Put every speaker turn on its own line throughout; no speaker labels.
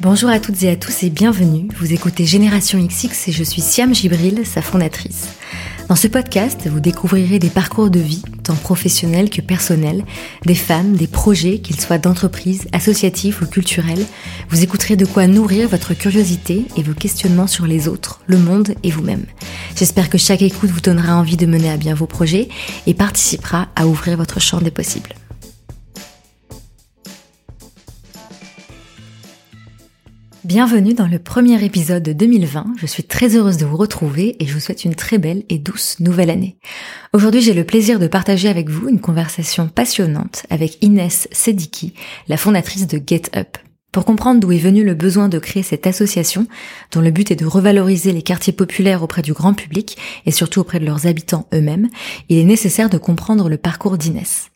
Bonjour à toutes et à tous et bienvenue. Vous écoutez Génération XX et je suis Siam Gibril, sa fondatrice. Dans ce podcast, vous découvrirez des parcours de vie, tant professionnels que personnels, des femmes, des projets, qu'ils soient d'entreprise, associatifs ou culturels. Vous écouterez de quoi nourrir votre curiosité et vos questionnements sur les autres, le monde et vous-même. J'espère que chaque écoute vous donnera envie de mener à bien vos projets et participera à ouvrir votre champ des possibles. Bienvenue dans le premier épisode de 2020. Je suis très heureuse de vous retrouver et je vous souhaite une très belle et douce nouvelle année. Aujourd'hui, j'ai le plaisir de partager avec vous une conversation passionnante avec Inès Sediki, la fondatrice de Get Up. Pour comprendre d'où est venu le besoin de créer cette association, dont le but est de revaloriser les quartiers populaires auprès du grand public et surtout auprès de leurs habitants eux-mêmes, il est nécessaire de comprendre le parcours d'Inès.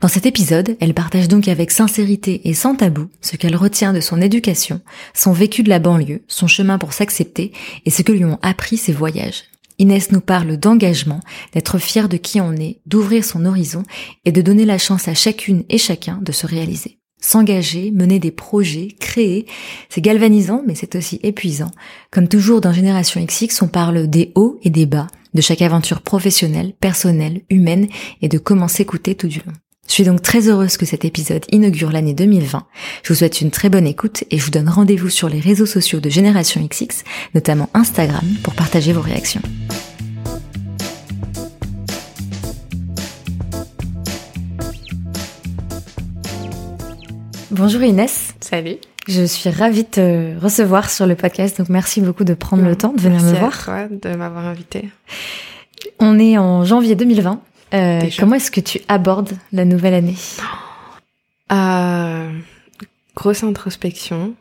Dans cet épisode, elle partage donc avec sincérité et sans tabou ce qu'elle retient de son éducation, son vécu de la banlieue, son chemin pour s'accepter et ce que lui ont appris ses voyages. Inès nous parle d'engagement, d'être fier de qui on est, d'ouvrir son horizon et de donner la chance à chacune et chacun de se réaliser. S'engager, mener des projets, créer, c'est galvanisant mais c'est aussi épuisant. Comme toujours dans Génération XX, on parle des hauts et des bas, de chaque aventure professionnelle, personnelle, humaine et de comment s'écouter tout du long. Je suis donc très heureuse que cet épisode inaugure l'année 2020. Je vous souhaite une très bonne écoute et je vous donne rendez-vous sur les réseaux sociaux de Génération XX, notamment Instagram, pour partager vos réactions. Bonjour Inès.
Salut.
Je suis ravie de te recevoir sur le podcast, donc merci beaucoup de prendre le temps de venir
Merci
me
à
voir.
toi de m'avoir invité.
On est en janvier 2020. Euh, comment est-ce que tu abordes la nouvelle année?
Euh, grosse introspection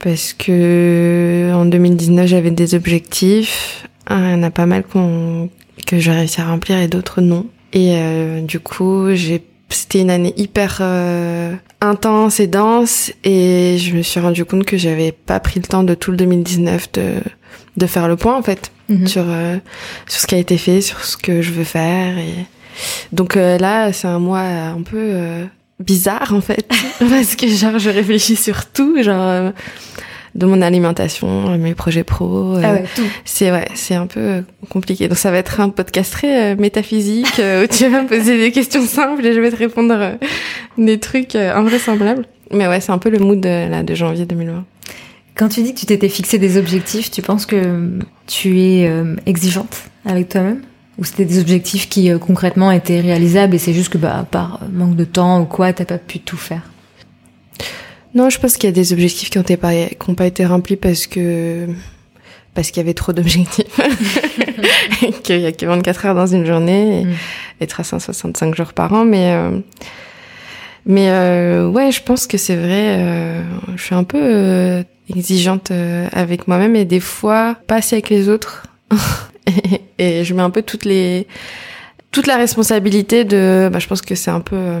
parce que en 2019 j'avais des objectifs, il y en a pas mal que j'ai réussi à remplir et d'autres non. Et euh, du coup j'ai c'était une année hyper euh, intense et dense et je me suis rendu compte que j'avais pas pris le temps de tout le 2019 de de faire le point en fait.
Mhm.
sur euh, sur ce qui a été fait, sur ce que je veux faire et donc euh, là c'est un mois un peu bizarre en fait parce que genre je réfléchis sur tout genre de mon alimentation, euh, mes projets pro. euh,
Ah ouais, tout.
C'est ouais, c'est un peu euh, compliqué. Donc ça va être un podcast très métaphysique où tu vas me poser des questions simples et je vais te répondre des trucs invraisemblables. Mais ouais, c'est un peu le mood euh, là de janvier 2020.
Quand tu dis que tu t'étais fixé des objectifs, tu penses que tu es euh, exigeante avec toi-même? Ou c'était des objectifs qui euh, concrètement étaient réalisables et c'est juste que bah, par manque de temps ou quoi, t'as pas pu tout faire?
Non, je pense qu'il y a des objectifs qui ont, été pas, qui ont pas été remplis parce que parce qu'il y avait trop d'objectifs. Qu'il y a que 24 heures dans une journée et
Mm.
et 365 jours par an. Mais euh, mais euh, ouais, je pense que c'est vrai. euh, je suis un peu euh, exigeante euh, avec moi-même et des fois pas assez avec les autres. et, et je mets un peu toutes les toute la responsabilité de. Bah, je pense que c'est un peu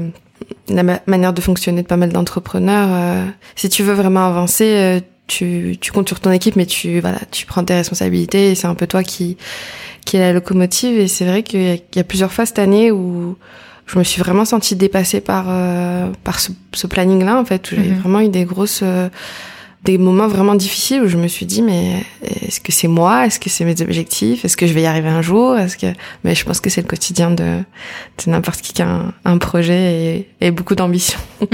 la ma- manière de fonctionner de pas mal d'entrepreneurs. euh, si tu veux vraiment avancer, euh, tu, tu comptes sur ton équipe, mais tu voilà, tu prends tes responsabilités et c'est un peu toi qui qui est la locomotive. Et c'est vrai qu'il y, a- il y a plusieurs fois cette année où je me suis vraiment sentie dépassée par euh, par ce, ce planning-là en fait. Où j'avais
Mhm.
vraiment eu des grosses des moments vraiment difficiles où je me suis dit mais est-ce que c'est moi? Est-ce que c'est mes objectifs? Est-ce que je vais y arriver un jour? Est-ce que mais je pense que c'est le quotidien de, de n'importe qui qui a un, un projet et, et beaucoup d'ambition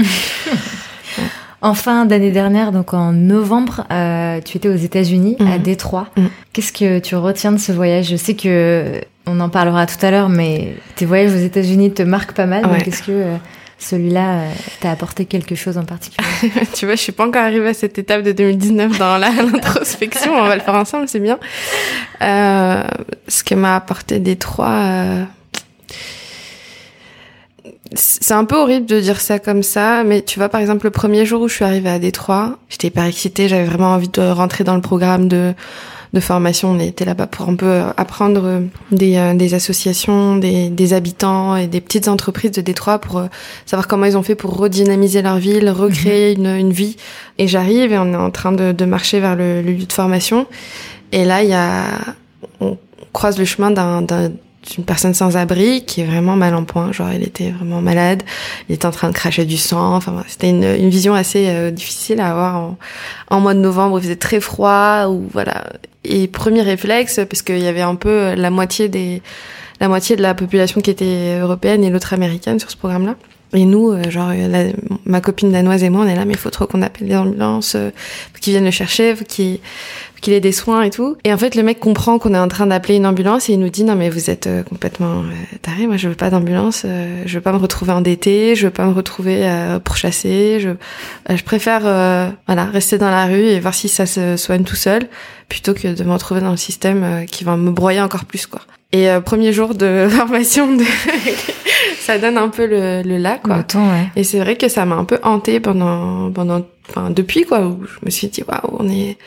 En fin d'année dernière, donc en novembre, euh, tu étais aux États-Unis, à
Mhm.
Détroit.
Mhm.
Qu'est-ce que tu retiens de ce voyage? Je sais que on en parlera tout à l'heure, mais tes voyages aux États-Unis te marquent pas mal.
Ouais.
Donc est-ce que euh, celui-là euh, t'a apporté quelque chose en particulier?
Tu vois je suis pas encore arrivée à cette étape de 2019 dans l'introspection. On va le faire ensemble c'est bien. Euh, ce que m'a apporté Détroit euh, c'est un peu horrible de dire ça comme ça, mais tu vois, par exemple, le premier jour où je suis arrivée à Détroit, j'étais hyper excitée, j'avais vraiment envie de rentrer dans le programme de, de formation. On était là-bas pour un peu euh, apprendre euh, des, euh, des associations, des, des habitants et des petites entreprises de Détroit pour savoir comment ils ont fait pour redynamiser leur ville, recréer une, une vie. Et j'arrive et on est en train de, de marcher vers le, le lieu de formation. Et là, il y a, on croise le chemin d'un, d'un d'une personne sans abri qui est vraiment mal en point. Genre, il était vraiment malade, il était en train de cracher du sang. Enfin, c'était une, vision assez euh, difficile à avoir en, en mois de novembre. Il faisait très froid ou voilà. Et premier réflexe, parce qu'il y avait un peu la moitié des la moitié de la population qui était européenne et l'autre américaine sur ce programme-là. Et nous, euh, genre, ma copine danoise et moi, on est là, mais il faut trop qu'on appelle les ambulances, euh, qu'ils viennent le chercher, qu'il ait des soins et tout. Et en fait, le mec comprend qu'on est en train d'appeler une ambulance et il nous dit non mais vous êtes euh, complètement euh, taré. Moi, je veux pas d'ambulance. je veux pas me retrouver endetté. Je veux pas me retrouver pourchassé. Je, je préfère voilà rester dans la rue et voir si ça se soigne tout seul plutôt que de me retrouver dans le système qui va me broyer encore plus quoi. Et premier jour de formation de ça donne un peu le, le là quoi.
ouais.
Et c'est vrai que ça m'a un peu hanté pendant pendant enfin depuis quoi où je me suis dit waouh on est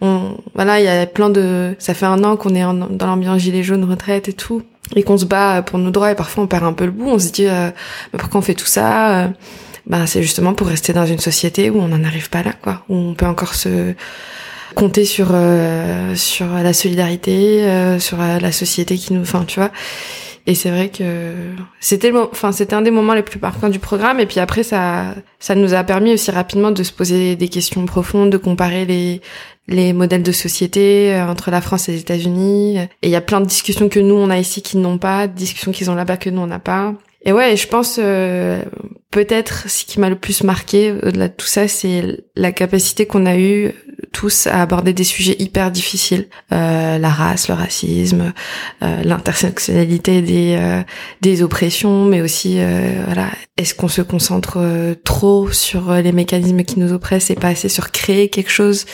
on voilà il y a plein de ça fait un an qu'on est dans l'ambiance gilet jaune retraite et tout et qu'on se bat pour nos droits et parfois on perd un peu le bout on se dit euh, pourquoi on fait tout ça bah c'est justement pour rester dans une société où on n'en arrive pas là quoi où on peut encore se compter sur euh, sur la solidarité euh, sur la société qui nous enfin tu vois et c'est vrai que c'était enfin c'était un des moments les plus marquants du programme. Et puis après ça ça nous a permis aussi rapidement de se poser des questions profondes, de comparer les les modèles de société euh, entre la France et les États-Unis. Et il y a plein de discussions que nous on a ici qui n'ont pas, discussions qu'ils ont là-bas que nous on n'a pas. Et ouais, je pense euh, peut-être ce qui m'a le plus marqué au-delà de tout ça, c'est la capacité qu'on a eue à aborder des sujets hyper difficiles, euh, la race, le racisme, euh, l'intersectionnalité des euh, oppressions, mais aussi euh, voilà, est-ce qu'on se concentre euh, trop sur les mécanismes qui nous oppressent et pas assez sur créer quelque chose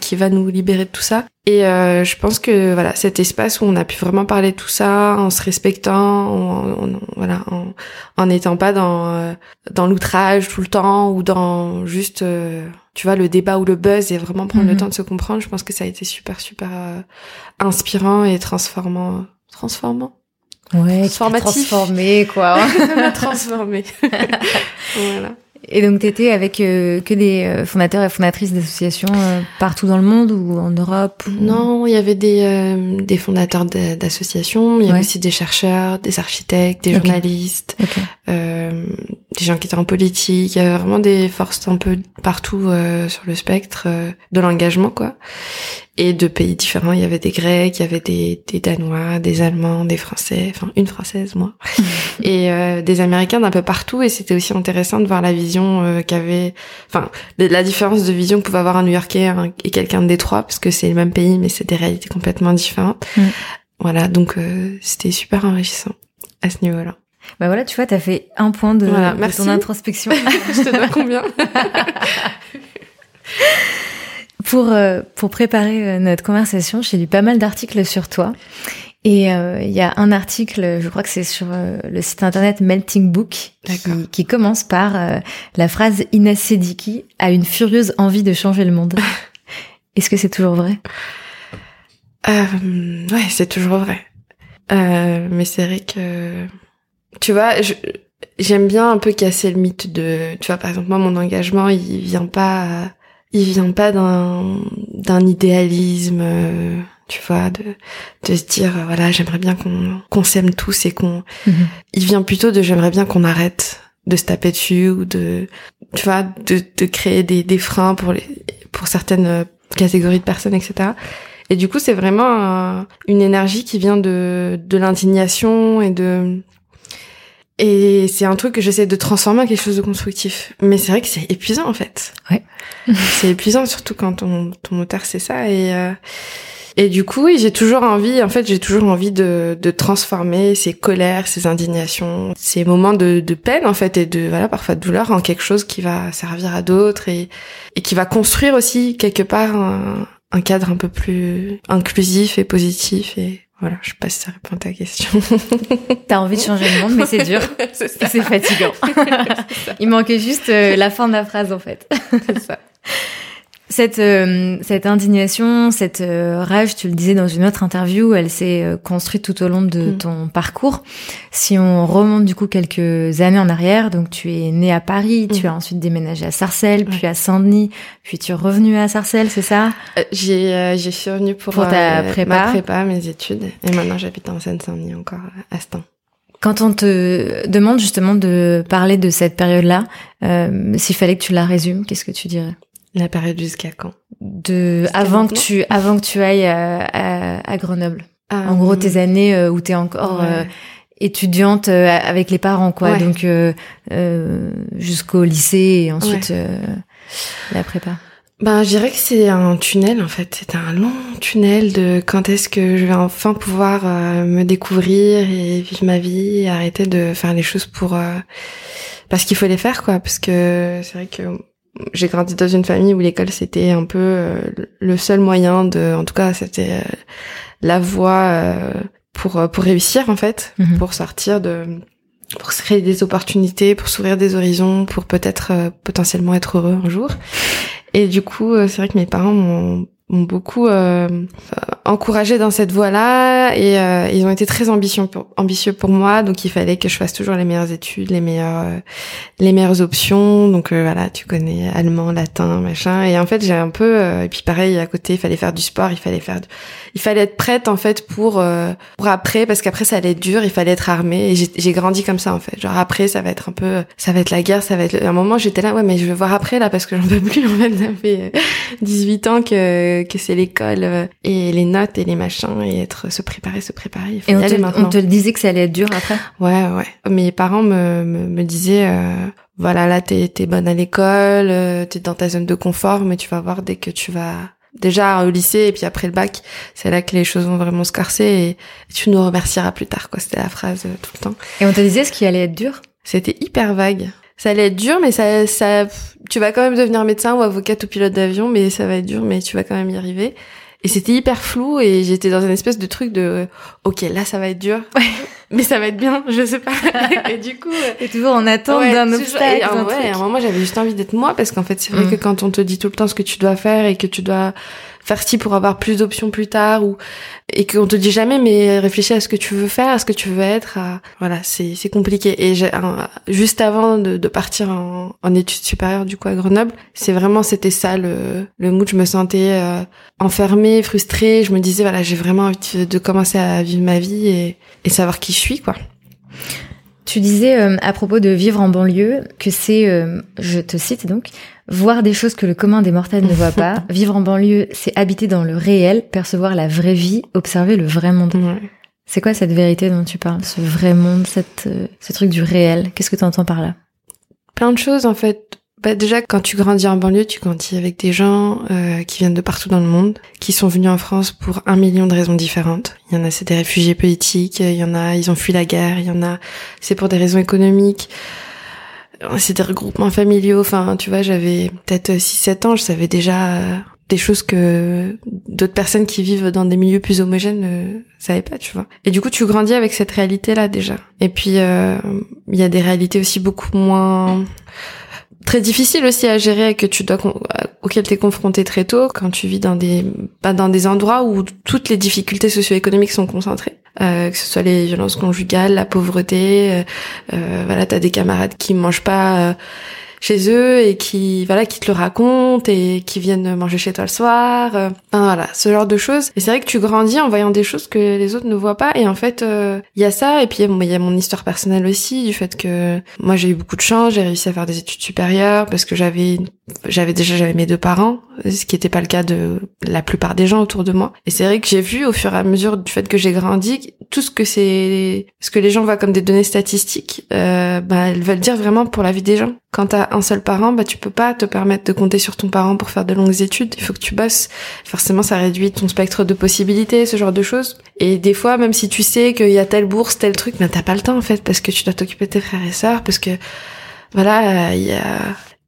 qui va nous libérer de tout ça? Et euh, je pense que voilà cet espace où on a pu vraiment parler de tout ça en se respectant, en, voilà, en, en n'étant pas dans dans l'outrage tout le temps ou dans juste tu vois, le débat ou le buzz et vraiment prendre le mhm. temps de se comprendre, je pense que ça a été super, super euh, inspirant et transformant. Transformant?
Ouais, transformatif. transformé, quoi.
transformé.
voilà. Et donc, t'étais avec euh, que des euh, fondateurs et fondatrices d'associations partout dans le monde ou en Europe
Non, il y avait des, des fondateurs d'associations, il y avait aussi des chercheurs, des architectes, des journalistes, des gens qui étaient en politique, il y avait vraiment des forces un peu partout euh, sur le spectre euh, de l'engagement quoi. Et de pays différents, il y avait des Grecs, il y avait des, des Danois, des Allemands, des Français, enfin une Française moi, et euh, des Américains d'un peu partout. Et c'était aussi intéressant de voir la vision qu'avait, enfin la différence de vision que pouvait avoir un New-Yorkais et quelqu'un de Détroit, parce que c'est le même pays mais c'est des réalités complètement différentes. Mm. Voilà, donc c'était super enrichissant à ce niveau-là.
Bah voilà, tu vois, t'as fait un point de, ton introspection.
Je te dois combien
Pour euh, pour préparer euh, notre conversation, j'ai lu pas mal d'articles sur toi. Et euh, il y a un article, je crois que c'est sur le site internet Melting Book, qui, qui, commence par la phrase Inès Sediki a une furieuse envie de changer le monde. Est-ce que c'est toujours vrai?
Ouais, c'est toujours vrai. mais c'est vrai que tu vois, j'aime bien un peu casser le mythe de, tu vois, par exemple, moi, mon engagement, il vient pas, il vient pas d'un, d'un idéalisme, euh, tu vois, de, de se dire, voilà, j'aimerais bien qu'on, qu'on s'aime tous et qu'on, mhm. il vient plutôt de j'aimerais bien qu'on arrête de se taper dessus ou de, tu vois, de, de créer des, des freins pour les, pour certaines catégories de personnes, etc. Et du coup, c'est vraiment une énergie qui vient de, de l'indignation et de, et c'est un truc que j'essaie de transformer en quelque chose de constructif. Mais c'est vrai que c'est épuisant en fait.
Ouais.
c'est épuisant surtout quand ton, ton moteur c'est ça. Et, euh, et du coup, j'ai toujours envie, en fait, j'ai toujours envie de, de transformer ces colères, ces indignations, ces moments de, de peine en fait et de voilà parfois de douleur en quelque chose qui va servir à d'autres et, et qui va construire aussi quelque part un, un cadre un peu plus inclusif et positif et voilà, je sais pas si ça répond à ta question.
T'as envie de changer le monde, mais c'est dur. c'est C'est fatigant. Il manquait juste euh, la fin de la phrase, en fait.
c'est ça.
Cette, euh, cette indignation, cette euh, rage, tu le disais dans une autre interview, elle s'est euh, construite tout au long de
Mm.
ton parcours. Si on remonte du coup quelques années en arrière, donc tu es né à Paris, tu
Mm.
as ensuite déménagé à Sarcelles,
Ouais.
puis à Saint-Denis, puis tu es revenu à Sarcelles, c'est ça?
Euh, j'ai euh, j'ai suis revenue pour,
Pour ta
euh,
prépa.
ma prépa, mes études, et maintenant j'habite en Seine-Saint-Denis encore à Stein.
Quand on te demande justement de parler de cette période-là, euh, s'il fallait que tu la résumes, qu'est-ce que tu dirais?
La période jusqu'à quand?
De avant que tu avant que tu ailles à, à, à Grenoble.
Ah,
En gros,
hum,
tes années euh, où t'es encore euh,
ouais.
étudiante euh, avec les parents, quoi.
Ouais.
Donc euh, euh, jusqu'au lycée et ensuite euh, la prépa.
Ben, je dirais que c'est un tunnel en fait. C'est un long tunnel de quand est-ce que je vais enfin pouvoir euh, me découvrir et vivre ma vie, et arrêter de faire les choses pour euh, parce qu'il faut les faire quoi. Parce que c'est vrai que j'ai grandi dans une famille où l'école c'était un peu euh, le seul moyen de, en tout cas c'était euh, la voie euh, pour pour réussir en fait,
Mhm.
pour sortir de pour se créer des opportunités, pour s'ouvrir des horizons, pour peut-être potentiellement être heureux un jour. Et du coup, c'est vrai que mes parents m'ont m'ont beaucoup euh, encouragé dans cette voie-là et euh, ils ont été très ambitieux pour, moi. Donc il fallait que je fasse toujours les meilleures études les meilleures euh, les meilleures options. Donc euh, voilà tu connais allemand latin machin. Et en fait j'ai un peu euh, et puis pareil à côté il fallait faire du sport il fallait faire du- il fallait être prête en fait pour euh, pour après parce qu'après ça allait être dur il fallait être armée. Et j'ai grandi comme ça en fait. Genre après ça va être un peu ça va être la guerre ça va être à un moment j'étais là ouais mais je veux voir après là parce que j'en peux plus en fait. Ça fait euh, 18 ans que que c'est l'école euh, et les notes et les machins et être se préparer se préparer il faut
Et
y
on
aller
te,
maintenant
on te le disait que ça allait être dur après?
Ouais, ouais. Mes parents me, me, me disaient, euh, voilà, là, t'es, t'es bonne à l'école, euh, t'es dans ta zone de confort, mais tu vas voir dès que tu vas déjà au lycée et puis après le bac, c'est là que les choses vont vraiment se corser et, tu nous remercieras plus tard, quoi. C'était la phrase euh, tout le temps.
Et on te disait ce qui allait être dur?
C'était hyper vague. Ça allait être dur, mais ça, ça, tu vas quand même devenir médecin ou avocate ou pilote d'avion, mais ça va être dur, mais tu vas quand même y arriver. Et c'était hyper flou et j'étais dans une espèce de truc de, ok, là, ça va être dur. Mais ça va être bien, je sais pas. et du coup, euh,
T'es toujours en attente
Ouais,
d'un obstacle.
et, euh,
d'un
ouais, à un moment, j'avais juste envie d'être moi parce qu'en fait, c'est vrai
Mm.
que quand on te dit tout le temps ce que tu dois faire et que tu dois faire ci pour avoir plus d'options plus tard ou et qu'on te dit jamais mais réfléchis à ce que tu veux faire, à ce que tu veux être, à... voilà, c'est c'est compliqué. Et j'ai- juste avant de, de partir en, en études supérieures du coup à Grenoble, c'est vraiment c'était ça le le mood. Je me sentais euh, enfermée, frustrée. Je me disais voilà, j'ai vraiment envie de, de commencer à vivre ma vie et, et savoir qui je suis quoi.
Tu disais euh, à propos de vivre en banlieue que c'est, euh, je te cite donc, voir des choses que le commun des mortels ne voit pas. vivre en banlieue, c'est habiter dans le réel, percevoir la vraie vie, observer le vrai monde.
Ouais.
C'est quoi cette vérité dont tu parles, ce vrai monde, cette, euh, ce truc du réel? Qu'est-ce que tu entends par là?
Plein de choses en fait. Bah, déjà, quand tu grandis en banlieue, tu grandis avec des gens euh, qui viennent de partout dans le monde, qui sont venus en France pour un million de raisons différentes. Il y en a, c'est des réfugiés politiques, il y en a, ils ont fui la guerre, il y en a, c'est pour des raisons économiques. C'est des regroupements familiaux. Enfin, tu vois, j'avais peut-être 6-7 ans, je savais déjà euh, des choses que d'autres personnes qui vivent dans des milieux plus homogènes ne savaient pas, tu vois. Et du coup, tu grandis avec cette réalité-là déjà. Et puis, euh, il y a des réalités aussi beaucoup moins très difficiles aussi à gérer que tu dois auxquelles t'es confronté très tôt quand tu vis dans des dans des endroits où toutes les difficultés socio-économiques sont concentrées euh, que ce soit les violences conjugales la pauvreté euh, euh, voilà t'as des camarades qui mangent pas chez eux et qui voilà qui te le racontent et qui viennent manger chez toi le soir euh, enfin voilà ce genre de choses. Et c'est vrai que tu grandis en voyant des choses que les autres ne voient pas. Et en fait euh, il y a ça. Et puis il y a mon histoire personnelle aussi du fait que moi j'ai eu beaucoup de chance. J'ai réussi à faire des études supérieures parce que j'avais j'avais déjà j'avais mes deux parents ce qui n'était pas le cas de la plupart des gens autour de moi. Et c'est vrai que j'ai vu au fur et à mesure du fait que j'ai grandi tout ce que c'est ce que les gens voient comme des données statistiques euh, bah elles veulent dire vraiment pour la vie des gens. Quand un seul parent bah tu peux pas te permettre de compter sur ton parent pour faire de longues études. Il faut que tu bosses. Forcément ça réduit ton spectre de possibilités ce genre de choses. Et des fois même si tu sais qu'il y a telle bourse tel truc mais t'as pas le temps en fait parce que tu dois t'occuper de tes frères et sœurs parce que voilà il y a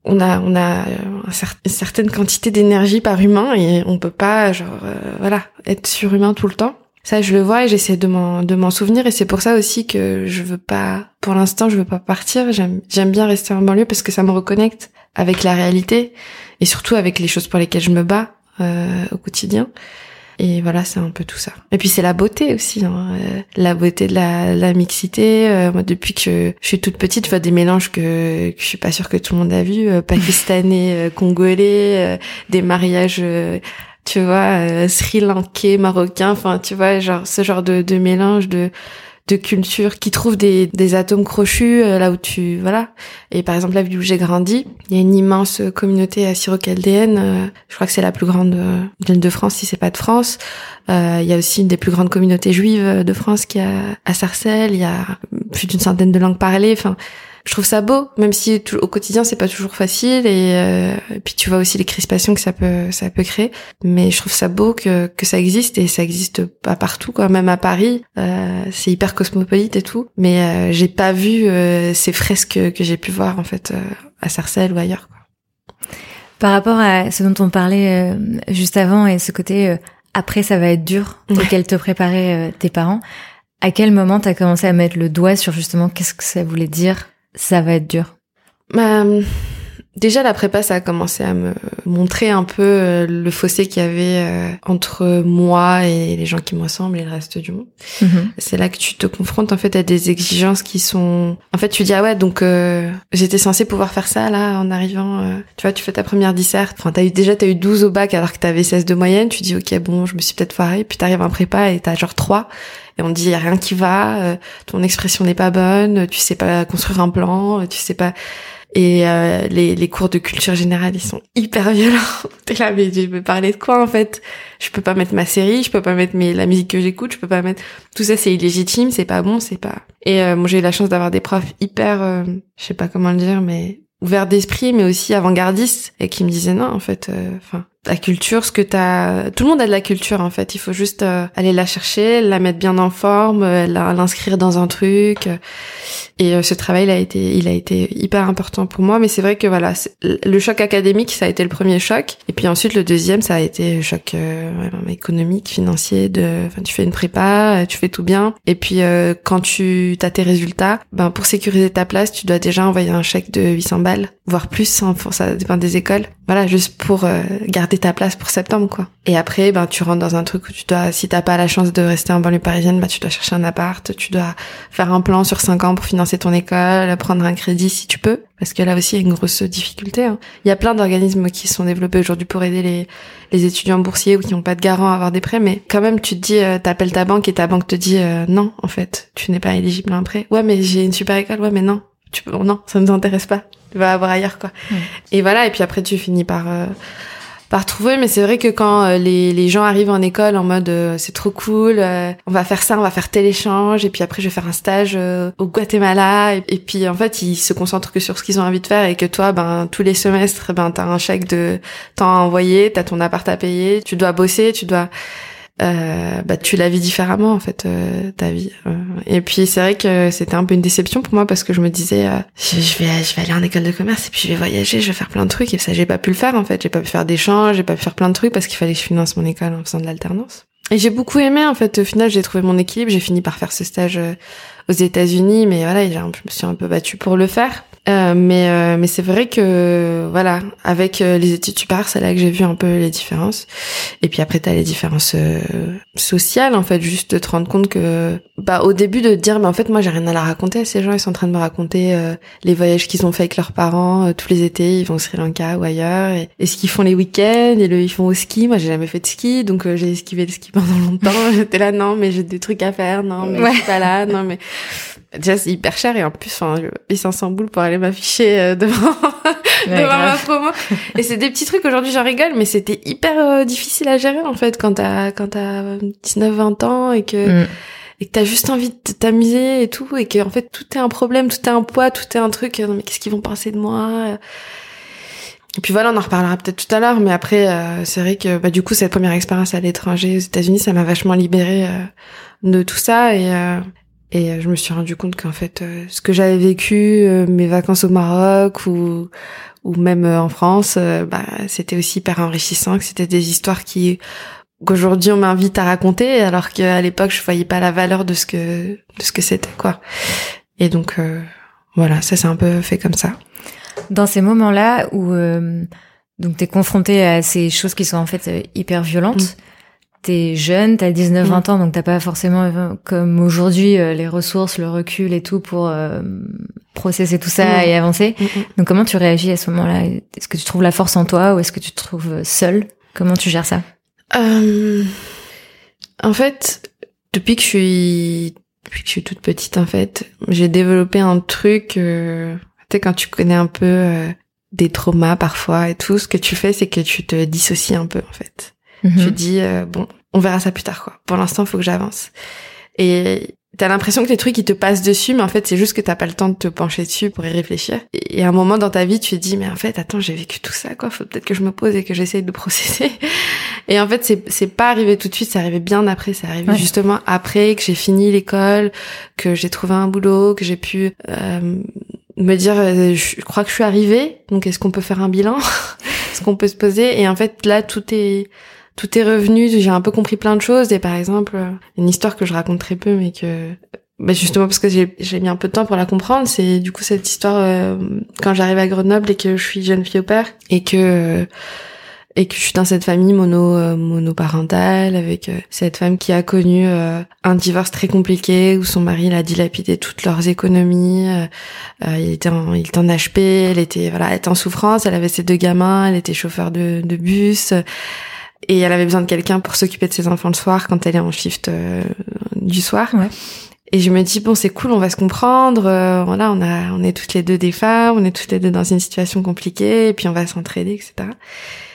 on a on a euh, une certaine quantité d'énergie par humain et on peut pas genre euh, voilà être surhumain tout le temps. Ça je le vois et j'essaie de m'en de m'en souvenir et c'est pour ça aussi que je veux pas pour l'instant, je veux pas partir. J'aime, j'aime bien rester en banlieue parce que ça me reconnecte avec la réalité et surtout avec les choses pour lesquelles je me bats euh, au quotidien. Et voilà, c'est un peu tout ça. Et puis c'est la beauté aussi, hein, euh, la beauté de la, la mixité. Euh, moi, depuis que je suis toute petite, je vois des mélanges que, que je suis pas sûre que tout le monde a vu, euh, pakistanais, congolais, des mariages tu vois, sri lankais, marocain, enfin, tu vois, genre ce genre de, de mélange de de culture qui trouvent des, des atomes crochus euh, là où tu voilà. Et par exemple la ville où j'ai grandi il y a une immense communauté assyro-chaldéenne euh, je crois que c'est la plus grande euh, de France si c'est pas de France. Il y a aussi une des plus grandes communautés juives de France qui a à Sarcelles. Il y a plus d'une centaine de langues parlées. Enfin je trouve ça beau, même si au quotidien c'est pas toujours facile et, et, puis tu vois aussi les crispations que ça peut ça peut créer. Mais je trouve ça beau que que ça existe et ça existe pas partout quoi. Même à Paris, euh, c'est hyper cosmopolite et tout. Mais euh, j'ai pas vu euh, ces fresques que j'ai pu voir en fait euh, à Sarcelles ou ailleurs. Quoi.
Par rapport à ce dont on parlait juste avant et ce côté après ça va être dur auquel te préparaient tes parents. À quel moment t'as commencé à mettre le doigt sur justement qu'est-ce que ça voulait dire ça va être dur
bah, Déjà, la prépa, ça a commencé à me montrer un peu euh, le fossé qu'il y avait euh, entre moi et les gens qui me ressemblent et le reste du monde. Mhm. C'est là que tu te confrontes en fait à des exigences qui sont... En fait, tu dis, ah ouais, donc euh, j'étais censée pouvoir faire ça là en arrivant. tu vois, tu fais ta première disserte. Enfin, as eu, déjà, t'as eu 12 au bac alors que t'avais 16 de moyenne. Tu dis, ok, bon, je me suis peut-être foirée. Puis t'arrives en prépa et t'as genre 3 et on dit y a rien qui va, euh, ton expression n'est pas bonne, tu sais pas construire un plan, tu sais pas et euh, les, les cours de culture générale ils sont hyper violents. T'es là mais je veux parler de quoi en fait? Je peux pas mettre ma série, je peux pas mettre mes, la musique que j'écoute, je peux pas mettre tout ça c'est illégitime, c'est pas bon, c'est pas. Et euh, moi j'ai eu la chance d'avoir des profs hyper, euh, je sais pas comment le dire mais ouverts d'esprit mais aussi avant-gardistes et qui me disaient non en fait, enfin la culture, ce que t'as, tout le monde a de la culture en fait. Il faut juste euh, aller la chercher, la mettre bien en forme, euh, l'inscrire dans un truc. Et euh, ce travail, il a été, il a été hyper important pour moi. Mais c'est vrai que voilà, le choc académique, ça a été le premier choc. Et puis ensuite, le deuxième, ça a été le choc économique, financier. De, enfin, tu fais une prépa, tu fais tout bien. Et puis quand tu as tes résultats, ben pour sécuriser ta place, tu dois déjà envoyer un chèque de 800 balles, voire plus. Hein, ça dépend des écoles. Voilà, juste pour garder ta place pour septembre, quoi. Et après, ben, tu rentres dans un truc où tu dois, si t'as pas la chance de rester en banlieue parisienne, ben, tu dois chercher un appart, tu dois faire un plan sur cinq ans pour financer ton école, prendre un crédit si tu peux. Parce que là aussi, il y a une grosse difficulté. Hein. Il y a plein d'organismes qui sont développés aujourd'hui pour aider les, les étudiants boursiers ou qui n'ont pas de garant à avoir des prêts. Mais quand même, tu te dis, euh, t'appelles ta banque et ta banque te dit, euh, non, en fait, tu n'es pas éligible à un prêt. Ouais, mais j'ai une super école. Ouais, mais non. Tu peux, non, ça ne nous intéresse pas. Tu vas avoir ailleurs, quoi. Et voilà. Et puis après, tu finis par, euh, par trouver mais c'est vrai que quand euh, les, gens arrivent en école en mode euh, c'est trop cool euh, on va faire ça on va faire tel échange et puis après je vais faire un stage au Guatemala et, puis en fait ils se concentrent que sur ce qu'ils ont envie de faire et que toi ben tous les semestres ben t'as un chèque de temps à envoyer t'as ton appart à payer tu dois bosser tu dois euh, bah tu la vis différemment en fait euh, ta vie. Euh. et puis c'est vrai que c'était un peu une déception pour moi parce que je me disais euh, je, vais je vais aller en école de commerce et puis je vais voyager je vais faire plein de trucs. Et ça j'ai pas pu le faire en fait. J'ai pas pu faire d'échanges j'ai pas pu faire plein de trucs parce qu'il fallait que je finance mon école en faisant de l'alternance. Et j'ai beaucoup aimé en fait. Au final j'ai trouvé mon équilibre. J'ai fini par faire ce stage aux États-Unis mais voilà je me suis un peu battue pour le faire euh, mais euh, mais c'est vrai que voilà avec euh, les études supérieures c'est là que j'ai vu un peu les différences. Et puis après t'as les différences sociales en fait juste de te rendre compte que bah au début de te dire mais en fait moi j'ai rien à la raconter. Ces gens ils sont en train de me raconter les voyages qu'ils ont fait avec leurs parents tous les étés ils vont au Sri Lanka ou ailleurs et, ce qu'ils font les week-ends et le ils font au ski. Moi j'ai jamais fait de ski donc j'ai esquivé le ski pendant longtemps. J'étais là non mais j'ai des trucs à faire non mais je suis pas là non mais déjà c'est hyper cher et en plus enfin je 500 boules pour aller m'afficher euh, devant devant ma promo et c'est des petits trucs aujourd'hui j'en rigole mais c'était hyper euh, difficile à gérer en fait quand t'as quand t'as 19 20 ans et que mm. et que t'as juste envie de t'amuser et tout et que en fait tout est un problème tout est un poids tout est un truc euh, non mais qu'est-ce qu'ils vont penser de moi et puis voilà, on en reparlera peut-être tout à l'heure, mais après, c'est vrai que bah, du coup, cette première expérience à l'étranger, aux États-Unis, ça m'a vachement libérée de tout ça. Et, et euh, je me suis rendu compte qu'en fait, euh, ce que j'avais vécu, euh, mes vacances au Maroc ou ou même en France, bah, c'était aussi hyper enrichissant, que c'était des histoires qui qu'aujourd'hui on m'invite à raconter, alors qu'à l'époque je voyais pas la valeur de ce que de ce que c'était quoi. Et donc voilà, ça s'est un peu fait comme ça.
Dans ces moments-là où donc t'es confronté à ces choses qui sont en fait hyper violentes. Mm t'es jeune, t'as 19-20 mm. ans, donc t'as pas forcément, euh, comme aujourd'hui, euh, les ressources, le recul et tout pour euh, processer tout ça mm. et avancer. Mm, donc comment tu réagis à ce moment-là? Est-ce que tu trouves la force en toi ou est-ce que tu te trouves seule? Comment tu gères ça?
En fait, depuis que je suis depuis que je suis toute petite, en fait, j'ai développé un truc. tu sais, quand tu connais un peu des traumas parfois et tout, ce que tu fais, c'est que tu te dissocies un peu, en fait. Je mhm. dis euh, bon, on verra ça plus tard quoi. Pour l'instant, faut que j'avance. Et t'as l'impression que les trucs ils te passent dessus, mais en fait c'est juste que t'as pas le temps de te pencher dessus pour y réfléchir. Et à un moment dans ta vie, tu te dis mais en fait attends j'ai vécu tout ça quoi, faut peut-être que je me pose et que j'essaye de processer. Et en fait c'est c'est pas arrivé tout de suite, c'est arrivé bien après, c'est arrivé justement après que j'ai fini l'école, que j'ai trouvé un boulot, que j'ai pu euh, me dire euh, je crois que je suis arrivée, donc est-ce qu'on peut faire un bilan, est-ce qu'on peut se poser? Et en fait là tout est tout est revenu, j'ai un peu compris plein de choses. Et par exemple une histoire que je raconte très peu mais que bah justement parce que j'ai mis un peu de temps pour la comprendre, c'est du coup cette histoire euh, quand j'arrive à Grenoble et que je suis jeune fille au père et que et que je suis dans cette famille mono euh, monoparentale avec euh, cette femme qui a connu un divorce très compliqué où son mari l'a dilapidé toutes leurs économies il était en il était en HP elle était voilà elle était en souffrance elle avait ses deux gamins elle était chauffeur de, de bus et elle avait besoin de quelqu'un pour s'occuper de ses enfants le soir quand elle est en shift euh, du soir. Ouais. Et je me dis bon c'est cool, on va se comprendre. Euh, voilà, on a on est toutes les deux des femmes, on est toutes les deux dans une situation compliquée, et puis on va s'entraider, etc.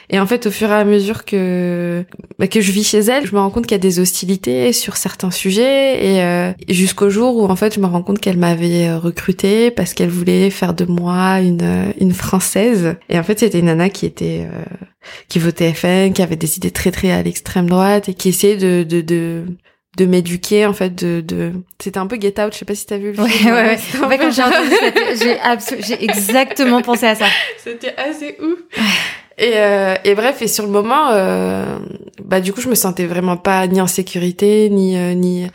Et en fait, au fur et à mesure que bah, que je vis chez elle, je me rends compte qu'il y a des hostilités sur certains sujets. Et euh, jusqu'au jour où en fait, je me rends compte qu'elle m'avait euh, recrutée parce qu'elle voulait faire de moi une euh, une française. Et en fait, c'était une nana qui était qui votait FN, qui avait des idées très très à l'extrême droite et qui essayait de de, de de m'éduquer en fait de, de... c'était un peu Get Out. Je sais pas si t'as vu le
ouais,
film
ouais, ouais. En fait, quand j'ai entendu j'ai j'ai exactement pensé à ça.
C'était assez ouf et, euh, et bref, et sur le moment, euh, bah du coup, je me sentais vraiment pas ni en sécurité, ni euh, ni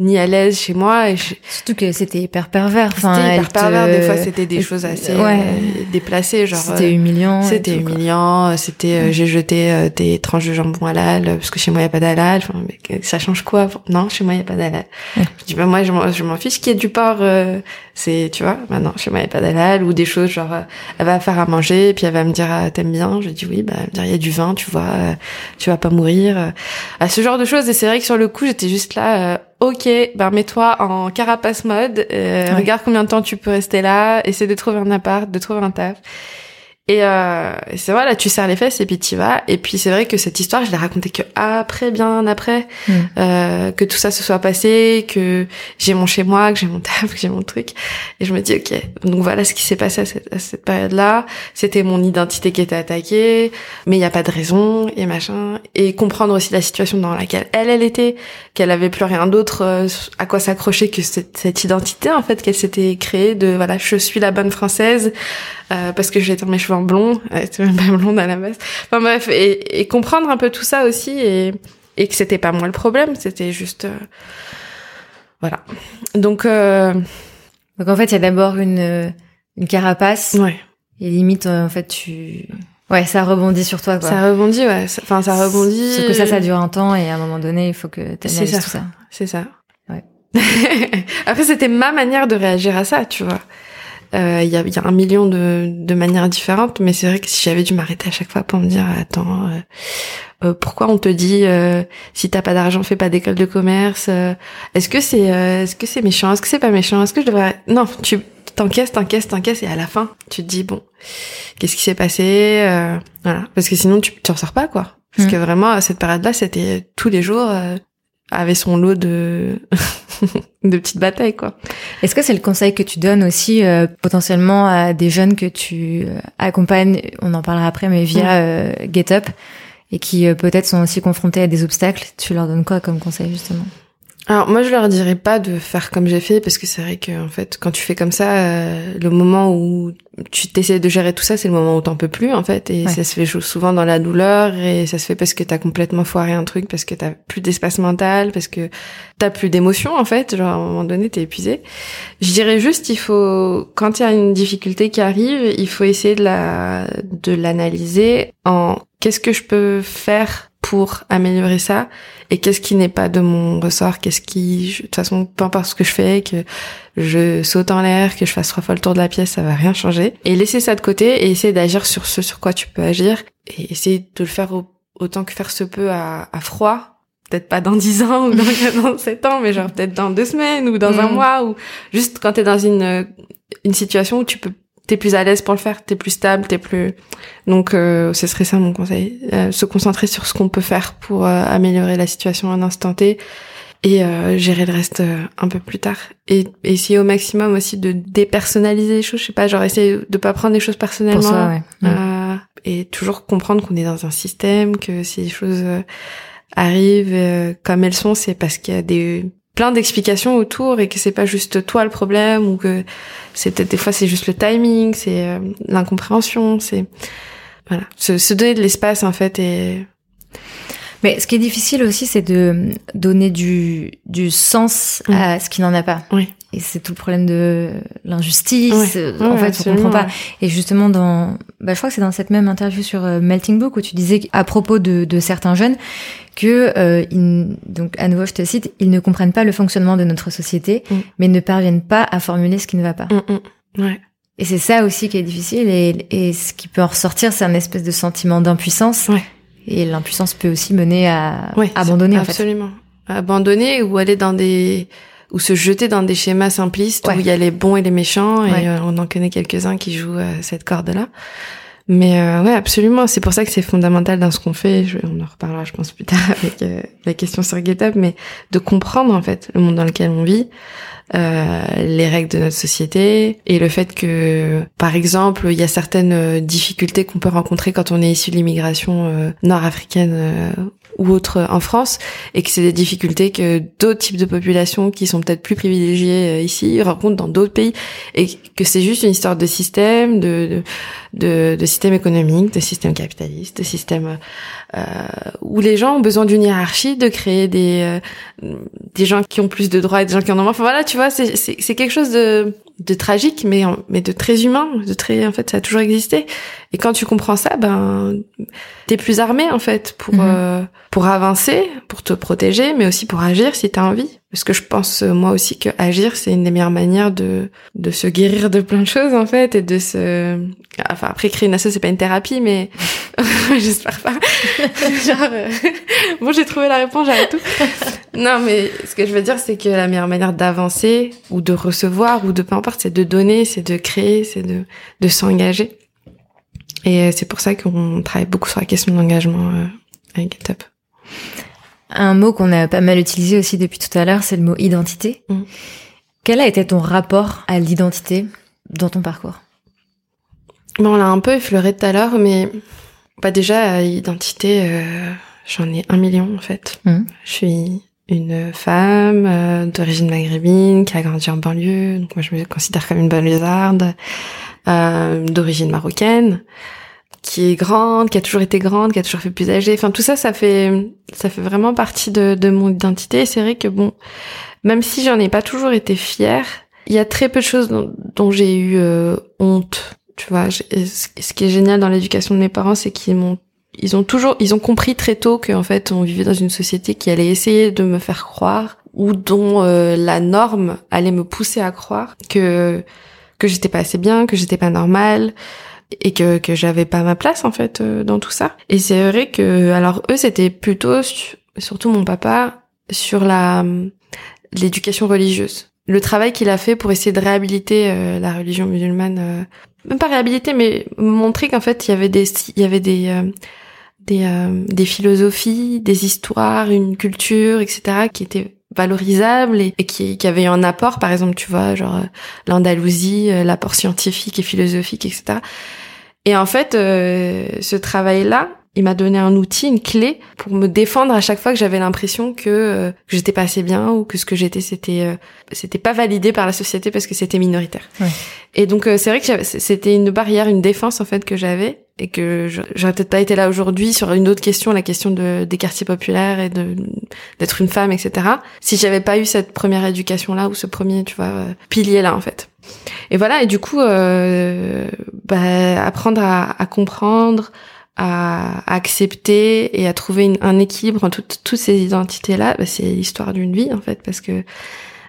ni à l'aise chez moi. Et
Surtout que c'était hyper pervers.
Enfin, c'était hyper pervers. Des fois, c'était des choses assez ouais. euh, déplacées, genre.
C'était euh, humiliant.
C'était humiliant. C'était, euh, j'ai jeté des tranches de jambon halal parce que chez moi il y a pas d'halal. Enfin, mais ça change quoi? Non, chez moi il y a pas d'halal. Je dis bah moi je m'en fiche qu'il y ait du porc. c'est, tu vois, maintenant chez moi il y a pas d'halal ou des choses genre elle va faire à manger et puis elle va me dire ah, t'aimes bien? Je dis oui, bah elle me dire il y a du vin, tu vois, tu vas pas mourir. à ce genre de choses. Et c'est vrai que sur le coup j'étais juste là ok, ben mets-toi en carapace mode, euh, regarde combien de temps tu peux rester là, essaie de trouver un appart, de trouver un taf. Et euh, c'est vrai, là, tu serres les fesses et puis tu vas. Et puis c'est vrai que cette histoire, je l'ai racontée que après, bien après, mm. euh, que tout ça se soit passé, que j'ai mon chez moi, que j'ai mon taf, que j'ai mon truc. Et je me dis, ok, donc voilà ce qui s'est passé à cette, période-là. C'était mon identité qui était attaquée, mais il n'y a pas de raison et machin. Et comprendre aussi la situation dans laquelle elle, elle était, qu'elle avait plus rien d'autre euh, à quoi s'accrocher que cette, cette identité en fait qu'elle s'était créée de voilà, je suis la bonne française. Euh, parce que j'ai dans mes cheveux en blond, c'était même pas blonde à la base. Enfin bref, et, et, comprendre un peu tout ça aussi et, et que c'était pas moi le problème, c'était juste euh, voilà. Donc euh...
donc en fait il y a d'abord une une carapace.
Ouais.
Et limite en fait tu Ouais, ça rebondit sur toi, quoi.
Ça rebondit, ouais. Enfin, ça rebondit.
Sauf que ça, ça dure un temps et à un moment donné, il faut que tu tout ça.
C'est ça. Ouais. Après, c'était ma manière de réagir à ça, tu vois. Euh, il y, a, y, a, un million de, de manières différentes, mais c'est vrai que si j'avais dû m'arrêter à chaque fois pour me dire attends, euh, euh pourquoi on te dit euh, si t'as pas d'argent, fais pas d'école de commerce Est-ce que c'est est-ce que c'est méchant Est-ce que c'est pas méchant Est-ce que je devrais? Non, tu t'encaisses, t'encaisses, t'encaisses, et à la fin, tu te dis bon, qu'est-ce qui s'est passé Voilà, parce que sinon tu t'en sors pas quoi. Parce mmh. que vraiment à cette période-là, c'était tous les jours avait son lot de de petites batailles quoi.
Est-ce que c'est le conseil que tu donnes aussi euh, potentiellement à des jeunes que tu euh, accompagnes, on en parlera après, mais via euh, GetUp et qui peut-être sont aussi confrontés à des obstacles? Tu leur donnes quoi comme conseil justement?
Alors moi je leur dirais pas de faire comme j'ai fait parce que c'est vrai que en fait quand tu fais comme ça euh, le moment où tu t'essaies de gérer tout ça c'est le moment où t'en peux plus en fait. Et ça se fait souvent dans la douleur et ça se fait parce que t'as complètement foiré un truc parce que t'as plus d'espace mental parce que t'as plus d'émotion en fait. Genre à un moment donné t'es épuisé. Je dirais juste il faut quand il y a une difficulté qui arrive il faut essayer de la de l'analyser en qu'est-ce que je peux faire pour améliorer ça et qu'est-ce qui n'est pas de mon ressort qu'est-ce qui de toute façon peu importe ce que je fais que je saute en l'air que je fasse trois fois le tour de la pièce ça va rien changer et laisser ça de côté et essayer d'agir sur ce sur quoi tu peux agir et essayer de le faire autant que faire se peut à, à froid peut-être pas dans dix ans ou dans, sept ans mais genre peut-être dans deux semaines ou dans un mm. mois ou juste quand t'es dans une une situation où tu peux t'es plus à l'aise pour le faire, t'es plus stable, t'es plus. Donc, euh, ce serait ça mon conseil euh, se concentrer sur ce qu'on peut faire pour euh, améliorer la situation à un instant T et gérer le reste un peu plus tard. Et essayer au maximum aussi de dépersonnaliser les choses. Je sais pas, genre essayer de pas prendre les choses personnellement. et toujours comprendre qu'on est dans un système, que si les choses arrivent comme elles sont, c'est parce qu'il y a des plein d'explications autour et que c'est pas juste toi le problème ou que c'est peut-être des fois c'est juste le timing, c'est euh, l'incompréhension, c'est voilà, se, se, donner de l'espace en fait et
mais ce qui est difficile aussi, c'est de donner du, du sens mm. à ce qui n'en a pas.
Oui.
Et c'est tout le problème de l'injustice. en fait, on comprend pas. Et justement, dans, bah, je crois que c'est dans cette même interview sur euh, Melting Book où tu disais à propos de, de certains jeunes que, euh, ils, donc à nouveau, je te cite, ils ne comprennent pas le fonctionnement de notre société, mm. mais ne parviennent pas à formuler ce qui ne va pas.
Mm, ouais.
Et c'est ça aussi qui est difficile. Et, et ce qui peut en ressortir, c'est un espèce de sentiment d'impuissance.
Ouais.
Et l'impuissance peut aussi mener à abandonner. En
absolument. Abandonner ou aller dans des ou se jeter dans des schémas simplistes où il y a les bons et les méchants et euh, on en connaît quelques-uns qui jouent euh, cette corde-là. Mais euh, ouais, absolument. C'est pour ça que c'est fondamental dans ce qu'on fait. Je, on en reparlera, je pense, plus tard avec euh, la question sur GitHub, mais de comprendre en fait le monde dans lequel on vit, euh, les règles de notre société et le fait que, par exemple, il y a certaines difficultés qu'on peut rencontrer quand on est issu de l'immigration nord-africaine ou autre en France et que c'est des difficultés que d'autres types de populations qui sont peut-être plus privilégiées euh, ici rencontrent dans d'autres pays et que c'est juste une histoire de système, de, de, de, système économique, de système capitaliste, de système euh, où les gens ont besoin d'une hiérarchie, de créer des euh, des gens qui ont plus de droits et des gens qui en ont moins. Enfin voilà, tu vois, c'est c'est quelque chose de de tragique, mais mais de très humain, de très en fait ça a toujours existé. Et quand tu comprends ça, ben t'es plus armé en fait pour mhm. euh, pour avancer, pour te protéger, mais aussi pour agir si t'as envie. Parce que je pense euh, moi aussi que agir c'est une des meilleures manières de de se guérir de plein de choses en fait et de se enfin après créer une asso c'est pas une thérapie mais j'espère pas. Genre euh, bon j'ai trouvé la réponse j'arrête tout. non mais ce que je veux dire c'est que la meilleure manière d'avancer ou de recevoir ou de peu importe c'est de donner, c'est de créer, c'est de de s'engager. Et euh, c'est pour ça qu'on travaille beaucoup sur la question de l'engagement euh, avec GitHub.
Un mot qu'on a pas mal utilisé aussi depuis tout à l'heure, c'est le mot identité. Mm. Quel a été ton rapport à l'identité dans ton parcours?
Bon, on l'a un peu effleuré tout à l'heure, mais pas déjà, identité, euh, j'en ai un million en fait. Mm. Je suis une femme euh, d'origine maghrébine qui a grandi en banlieue, donc moi je me considère comme une banlieusarde, euh, d'origine marocaine qui est grande, qui a toujours été grande, qui a toujours fait plus âgée. Enfin, tout ça, ça fait, ça fait vraiment partie de, de mon identité. Et c'est vrai que bon, même si j'en ai pas toujours été fière, il y a très peu de choses dont, j'ai eu euh, honte. Tu vois, ce qui est génial dans l'éducation de mes parents, c'est qu'ils m'ont, ils ont toujours, ils ont compris très tôt qu'en fait, on vivait dans une société qui allait essayer de me faire croire ou dont euh, la norme allait me pousser à croire que que j'étais pas assez bien, que j'étais pas normale, et que que j'avais pas ma place en fait euh, dans tout ça. Et c'est vrai que alors eux c'était plutôt surtout mon papa sur la l'éducation religieuse. Le travail qu'il a fait pour essayer de réhabiliter euh, la religion musulmane euh, même pas réhabiliter mais montrer qu'en fait il y avait des il y avait des des, des philosophies, des histoires, une culture, etc., qui étaient valorisables et, qui, qui avaient un apport, par exemple, tu vois, genre l'Andalousie, l'apport scientifique et philosophique, etc. Et en fait, euh, ce travail-là, il m'a donné un outil, une clé pour me défendre à chaque fois que j'avais l'impression que, euh, que j'étais pas assez bien ou que ce que j'étais c'était euh, c'était pas validé par la société parce que c'était minoritaire.
Ouais.
Et donc euh, c'est vrai que c'était une barrière, une défense en fait que j'avais et que j'aurais peut-être pas été là aujourd'hui sur une autre question, la question de des quartiers populaires et de d'être une femme, etc. Si j'avais pas eu cette première éducation là ou ce premier, tu vois, pilier là en fait. Et voilà, et du coup, euh, bah, apprendre à, à comprendre, à, accepter et à trouver un équilibre entre toutes ces identités-là, bah, c'est l'histoire d'une vie en fait, parce que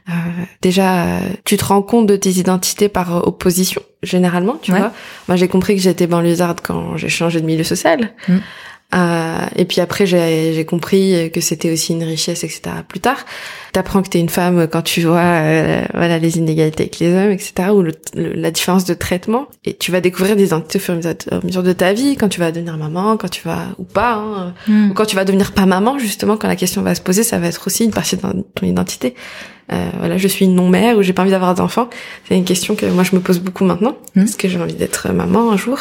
euh, déjà, tu te rends compte de tes identités par opposition, généralement, tu vois. Moi, j'ai compris que j'étais banlieusarde quand j'ai changé de milieu social. Mm. Euh, et puis après, j'ai compris que c'était aussi une richesse, etc. Plus tard, t'apprends que t'es une femme quand tu vois, euh, voilà, les inégalités avec les hommes, etc. Ou le, la différence de traitement. Et tu vas découvrir des identités au fur et à mesure de ta vie, quand tu vas devenir maman, quand tu vas ou pas, hein, hmm. ou quand tu vas devenir pas maman, justement, quand la question va se poser, ça va être aussi une partie de ton identité. Euh, voilà, je suis une non-mère ou j'ai pas envie d'avoir d'enfants. C'est une question que moi je me pose beaucoup maintenant. Hmm. Est-ce que j'ai envie d'être maman un jour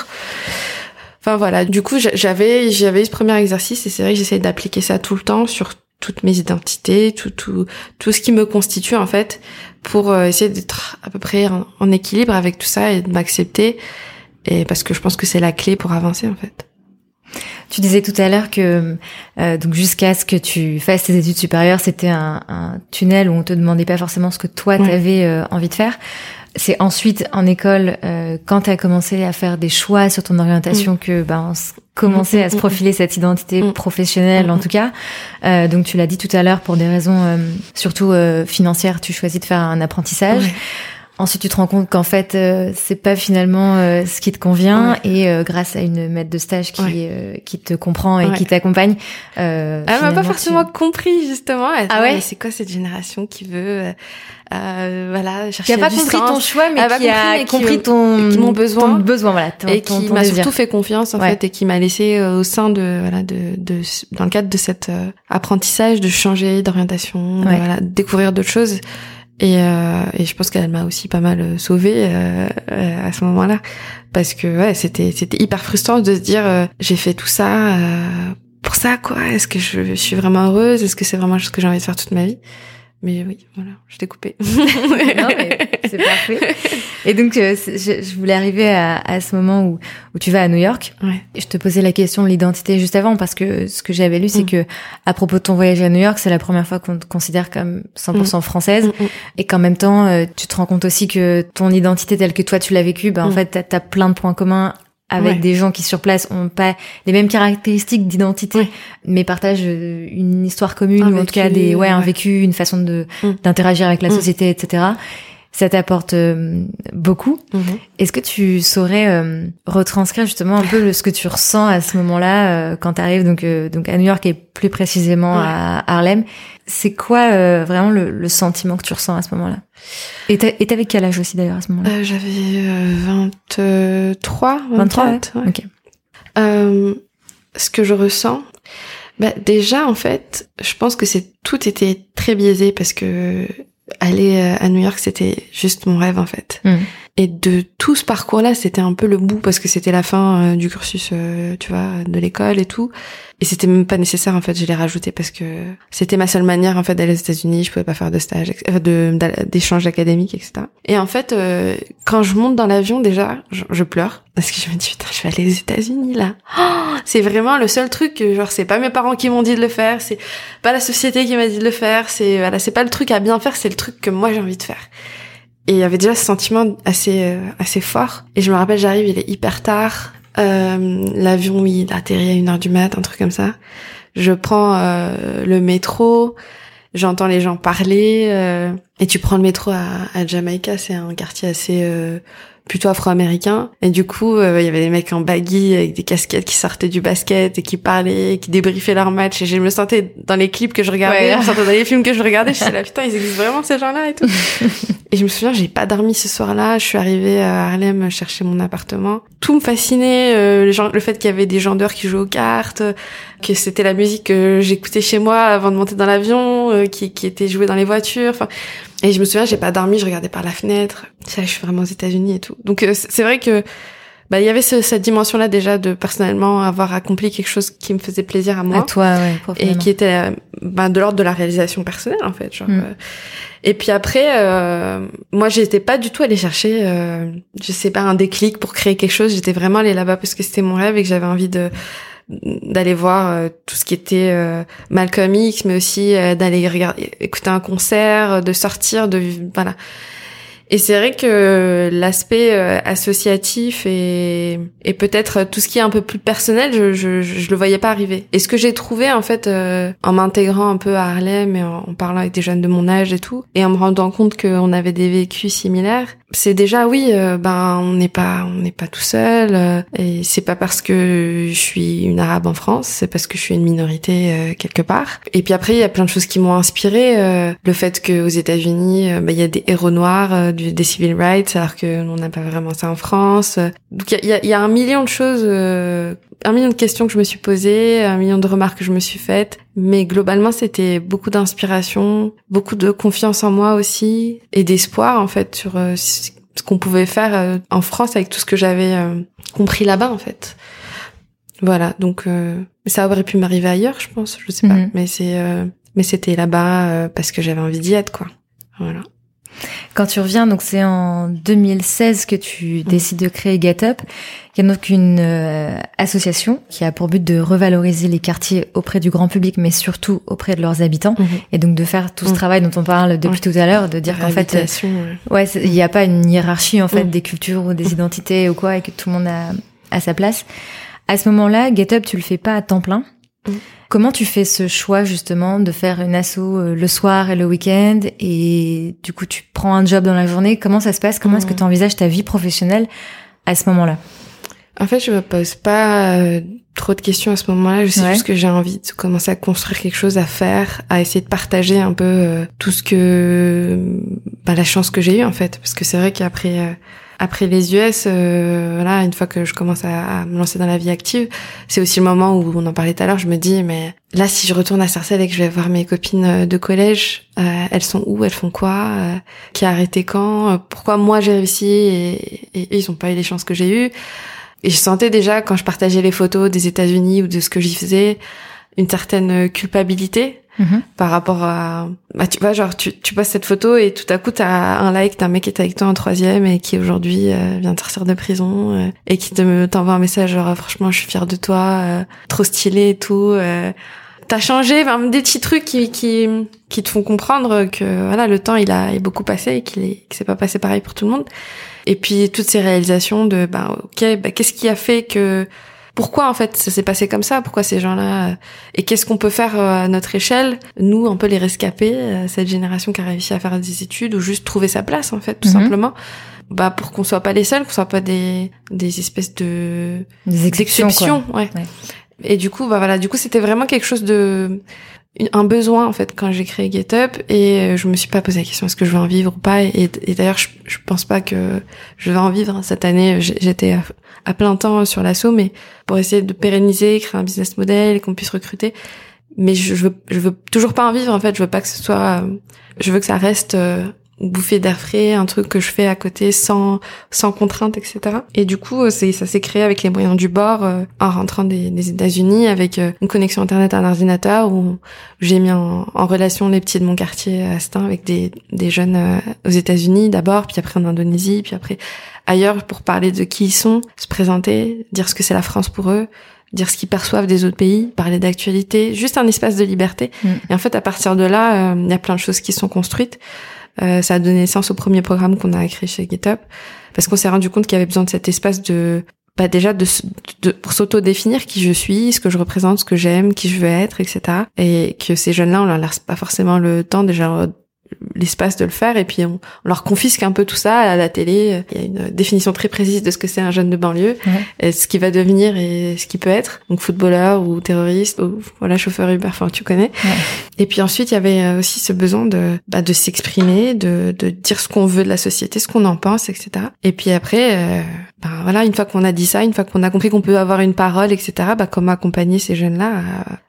Enfin voilà, du coup j'avais j'avais ce premier exercice et c'est vrai que j'essaie d'appliquer ça tout le temps sur toutes mes identités, tout tout tout ce qui me constitue en fait pour euh, essayer d'être à peu près en, équilibre avec tout ça et de m'accepter et parce que je pense que c'est la clé pour avancer en fait.
Tu disais tout à l'heure que euh, donc jusqu'à ce que tu fasses tes études supérieures, c'était un, un, tunnel où on te demandait pas forcément ce que toi tu avais euh, envie de faire. C'est ensuite en école, euh, quand tu as commencé à faire des choix sur ton orientation, mm. que ben, commençait à se mm, mm, profiler cette identité professionnelle, en tout cas. Euh, donc tu l'as dit tout à l'heure, pour des raisons euh, surtout euh, financières, tu choisis de faire un apprentissage. Ensuite, tu te rends compte qu'en fait, euh, c'est pas finalement euh, ce qui te convient, et euh, grâce à une maître de stage qui qui te comprend et qui t'accompagne.
Elle m'a pas forcément compris justement. ah ouais. C'est quoi cette génération qui veut voilà chercher
Qui a pas compris ton choix, mais qui a compris ton,
mon besoin,
besoin voilà,
et qui m'a surtout fait confiance en fait et qui m'a laissé au sein de voilà de, de dans le cadre de cet apprentissage de changer d'orientation, voilà, découvrir d'autres choses. Et, euh, et je pense qu'elle m'a aussi pas mal euh, sauvée euh, euh, à ce moment-là, parce que ouais, c'était c'était hyper frustrant de se dire euh, j'ai fait tout ça pour ça quoi. Est-ce que je, suis vraiment heureuse? Est-ce que c'est vraiment ce que j'ai envie de faire toute ma vie? Mais oui, voilà, je t'ai coupé.
non, mais c'est parfait. Et donc, euh, je, je, voulais arriver à, à, ce moment où, où tu vas à New York.
Ouais.
je te posais la question de l'identité juste avant parce que ce que j'avais lu, c'est mm. que à propos de ton voyage à New York, c'est la première fois qu'on te considère comme 100% mm. française mm, et qu'en même temps, euh, tu te rends compte aussi que ton identité telle que toi tu l'as vécue, ben en fait, t'as as plein de points communs avec des gens qui sur place ont pas les mêmes caractéristiques d'identité, mais partagent euh, une histoire commune ou en tout cas des ouais, un vécu, une façon de d'interagir avec la société, etc ça t'apporte euh, beaucoup. Mhm. Est-ce que tu saurais euh, retranscrire justement un peu ce que tu ressens à ce moment-là euh, quand tu arrives donc donc à New York et plus précisément à Harlem? C'est quoi vraiment le, le, sentiment que tu ressens à ce moment-là? Et t'avais quel âge aussi d'ailleurs à ce moment-là?
J'avais 23, 23. ok. ce que je ressens, bah, déjà en fait, je pense que c'est tout était très biaisé parce que aller euh, à New York, c'était juste mon rêve en fait. Mm. Et de tout ce parcours-là, c'était un peu le bout parce que c'était la fin euh, du cursus, euh, tu vois, de l'école et tout. Et c'était même pas nécessaire en fait, je l'ai rajouté parce que c'était ma seule manière en fait d'aller aux États-Unis. Je pouvais pas faire de stage, de d'échange académique, etc. Et en fait, euh, quand je monte dans l'avion déjà, je, pleure parce que je me dis putain, je vais aller aux États-Unis là. Oh, c'est vraiment le seul truc genre c'est pas mes parents qui m'ont dit de le faire, c'est pas la société qui m'a dit de le faire, c'est voilà, c'est pas le truc à bien faire, c'est le truc que moi j'ai envie de faire. Et il y avait déjà ce sentiment assez euh, assez fort. Et je me rappelle, j'arrive, il est hyper tard. Euh, L'avion, il atterrit à une heure du mat, un truc comme ça. Je prends euh, le métro, j'entends les gens parler. Et tu prends le métro à, à Jamaïca, c'est un quartier assez plutôt afro-américain. Et du coup, euh, il y avait des mecs en baggy avec des casquettes qui sortaient du basket et qui parlaient, qui débriefaient leur match. Et je me sentais dans les clips que je regardais, je me sentais dans les films que je regardais. Je me là, putain, ils existent vraiment ces gens-là et tout. et je me souviens, j'ai pas dormi ce soir-là. Je suis arrivée à Harlem chercher mon appartement. Tout me fascinait, euh, le, le fait qu'il y avait des gens dehors qui jouaient aux cartes, que c'était la musique que j'écoutais chez moi avant de monter dans l'avion, euh, qui, qui était jouée dans les voitures. Enfin, et je me souviens, j'ai pas dormi, je regardais par la fenêtre. Ça, je suis vraiment aux États-Unis et tout. Donc euh, c'est vrai que bah il y avait ce, cette dimension là déjà de personnellement avoir accompli quelque chose qui me faisait plaisir à moi
à toi ouais
et qui était bah, de l'ordre de la réalisation personnelle en fait genre, mm. euh, et puis après euh, moi j'étais pas du tout allée chercher euh, je sais pas un déclic pour créer quelque chose j'étais vraiment allée là-bas parce que c'était mon rêve et que j'avais envie de d'aller voir euh, tout ce qui était euh, Malcolm X mais aussi d'aller regarder écouter un concert de sortir de voilà et c'est vrai que l'aspect euh, associatif et, et peut-être tout ce qui est un peu plus personnel, je, je, je le voyais pas arriver. Et ce que j'ai trouvé en fait euh, en m'intégrant un peu à Harlem et en, parlant avec des jeunes de mon âge et tout, et en me rendant compte qu'on avait des vécus similaires, c'est déjà oui, euh, ben on n'est pas on n'est pas tout seul. et c'est pas parce que je suis une arabe en France, c'est parce que je suis une minorité quelque part. Et puis après il y a plein de choses qui m'ont inspiré. le fait qu'aux États-Unis, ben, il y a des héros noirs des civil rights, alors que on n'a pas vraiment ça en France. Donc il y a, y a, un million de choses, euh, un million de questions que je me suis posées, un million de remarques que je me suis faites. Mais globalement, c'était beaucoup d'inspiration, beaucoup de confiance en moi aussi, et d'espoir en fait sur euh, ce qu'on pouvait faire euh, en France avec tout ce que j'avais compris là-bas en fait. Voilà, donc ça aurait pu m'arriver ailleurs, je pense, je sais pas, mhm. mais c'est mais c'était là-bas parce que j'avais envie d'y être quoi. Voilà.
Quand tu reviens, donc c'est en 2016 que tu décides de créer Get Up, qui est donc une euh, association qui a pour but de revaloriser les quartiers auprès du grand public, mais surtout auprès de leurs habitants, mhm. et donc de faire tout ce mhm. travail dont on parle depuis tout à l'heure, de dire qu'en fait, ouais, il n'y a pas une hiérarchie en fait mhm. des cultures ou des identités ou quoi, et que tout le monde a, a sa place. À ce moment-là, Get Up, tu le fais pas à temps plein. Comment tu fais ce choix justement de faire une asso euh, le soir et le week-end et du coup tu prends un job dans la journée? Comment ça se passe? Comment est-ce que tu envisages ta vie professionnelle à ce moment-là?
En fait, je me pose pas euh, trop de questions à ce moment-là. Je sais juste que j'ai envie de commencer à construire quelque chose à faire, à essayer de partager un peu euh, tout ce que bah, la chance que j'ai eue en fait, parce que c'est vrai qu'après après les US, euh, voilà, une fois que je commence à, me lancer dans la vie active, c'est aussi le moment où on en parlait tout à l'heure. Je me dis, mais là, si je retourne à Sarcelles et que je vais voir mes copines euh, de collège, euh, elles sont où? Elles font quoi? Qui a arrêté quand? Pourquoi moi j'ai réussi? Et, et, ils ont pas eu les chances que j'ai eues. Et je sentais déjà quand je partageais les photos des États-Unis ou de ce que j'y faisais une certaine culpabilité Mhm. par rapport à bah tu vois genre tu tu passes cette photo et tout à coup t'as un like d'un mec qui était avec toi en troisième et qui aujourd'hui euh, vient de sortir de prison euh, et qui te t'envoie un message genre franchement je suis fière de toi euh, trop stylé et tout t'as changé des petits trucs qui qui qui te font comprendre que voilà le temps il a beaucoup passé et qu'il est que c'est pas passé pareil pour tout le monde et puis toutes ces réalisations de bah ok bah qu'est-ce qui a fait que pourquoi en fait ça s'est passé comme ça? Pourquoi ces gens-là euh, Et qu'est-ce qu'on peut faire euh, à notre échelle? Nous, un peu les rescapés, euh, cette génération qui a réussi à faire des études ou juste trouver sa place en fait, tout mhm. simplement. Bah pour qu'on soit pas les seuls, qu'on soit pas des des espèces de
des exceptions,
ouais. Et du coup, bah voilà, du coup c'était vraiment quelque chose de un besoin en fait quand j'ai créé GetUp et je me suis pas posé la question est-ce que je vais en vivre ou pas? Et, d'ailleurs je, pense pas que je vais en vivre cette année j'étais à plein temps sur l'assaut, mais pour essayer de pérenniser, créer un business model, qu'on puisse recruter. Mais je, veux, toujours pas en vivre en fait. Je veux pas que ce soit, je veux que ça reste euh, bouffée d'air frais, un truc que je fais à côté sans sans contrainte, etc. Et du coup, euh, c'est ça s'est créé avec les moyens du bord euh, en rentrant des, des États-Unis avec euh, une connexion internet à un ordinateur où j'ai mis en, en, relation les petits de mon quartier à Stein avec des des jeunes aux États-Unis d'abord, puis après en Indonésie, puis après ailleurs pour parler de qui ils sont, se présenter, dire ce que c'est la France pour eux, dire ce qu'ils perçoivent des autres pays, parler d'actualité, juste un espace de liberté. Mm. Et en fait, à partir de là, il y a plein de choses qui sont construites. Euh, ça a donné naissance au premier programme qu'on a créé chez GitHub parce qu'on s'est rendu compte qu'il y avait besoin de cet espace de bah déjà de, de pour s'auto-définir qui je suis, ce que je représente, ce que j'aime, qui je veux être, etc. Et que ces jeunes-là, on leur laisse pas forcément le temps déjà l'espace de le faire et puis on, leur confisque un peu tout ça à la télé. Il y a une définition très précise de ce que c'est un jeune de banlieue, et ce qui va devenir et ce qui peut être. Donc footballeur ou terroriste ou voilà chauffeur Uber, enfin tu connais. Et puis ensuite il y avait euh, aussi ce besoin de bah, de s'exprimer, de, de dire ce qu'on veut de la société, ce qu'on en pense, etc. Et puis après, euh, bah, voilà une fois qu'on a dit ça, une fois qu'on a compris qu'on peut avoir une parole, etc. Bah comment accompagner ces jeunes là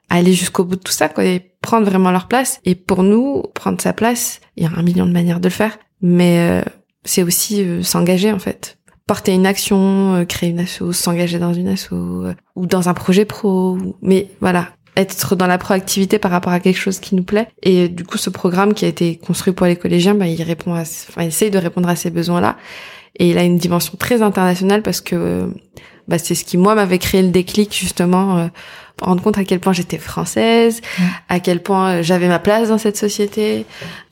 à, aller jusqu'au bout de tout ça quoi prendre vraiment leur place. Et pour nous, prendre sa place, il y a un million de manières de le faire, mais euh, c'est aussi euh, s'engager en fait. porter une action, créer une asso, s'engager dans une asso ou dans un projet pro. Mais voilà, être dans la proactivité par rapport à quelque chose qui nous plaît. Et du coup, ce programme qui a été construit pour les collégiens, bah, il répond à, enfin, il essaye de répondre à ces besoins-là. Et il a une dimension très internationale parce que bah, c'est ce qui moi m'avait créé le déclic justement euh, pour rendre compte à quel point j'étais française, à quel point euh, j'avais ma place dans cette société.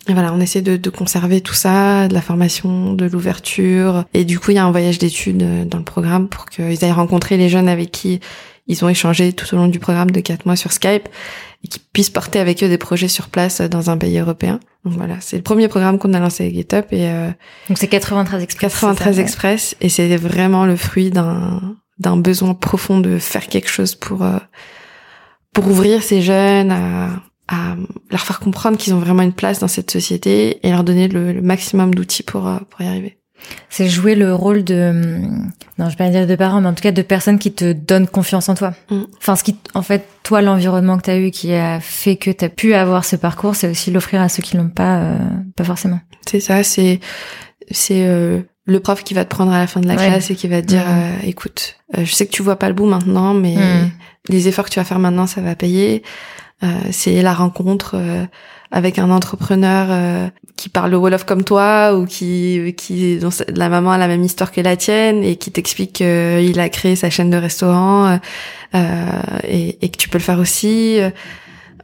Et voilà, on essaie de, de conserver tout ça, de la formation, de l'ouverture. Et du coup, il y a un voyage d'études euh, dans le programme pour qu'ils aillent rencontrer les jeunes avec qui ils ont échangé tout au long du programme de quatre mois sur Skype et qu'ils puissent porter avec eux des projets sur place dans un pays européen. Donc voilà, c'est le premier programme qu'on a lancé avec GitHub et euh,
donc c'est 93 Express.
93 Express et c'est vraiment le fruit d'un d'un besoin profond de faire quelque chose pour euh, pour ouvrir ces jeunes à à leur faire comprendre qu'ils ont vraiment une place dans cette société et leur donner le, le maximum d'outils pour euh, pour y arriver.
C'est jouer le rôle de, non, je vais pas dire de parents, mais en tout cas de personnes qui te donnent confiance en toi. Mm. Enfin, ce qui, en fait, toi, l'environnement que tu as eu qui a fait que tu as pu avoir ce parcours, c'est aussi l'offrir à ceux qui l'ont pas, euh, pas forcément.
C'est ça, c'est, c'est euh, le prof qui va te prendre à la fin de la classe et qui va te dire, euh, écoute, je sais que tu vois pas le bout maintenant, mais mm. les efforts que tu vas faire maintenant, ça va payer. c'est la rencontre avec un entrepreneur euh, qui parle le Wolof comme toi ou qui qui dont la maman a la même histoire que la tienne et qui t'explique qu'il a créé sa chaîne de restaurant euh, et, et, que tu peux le faire aussi.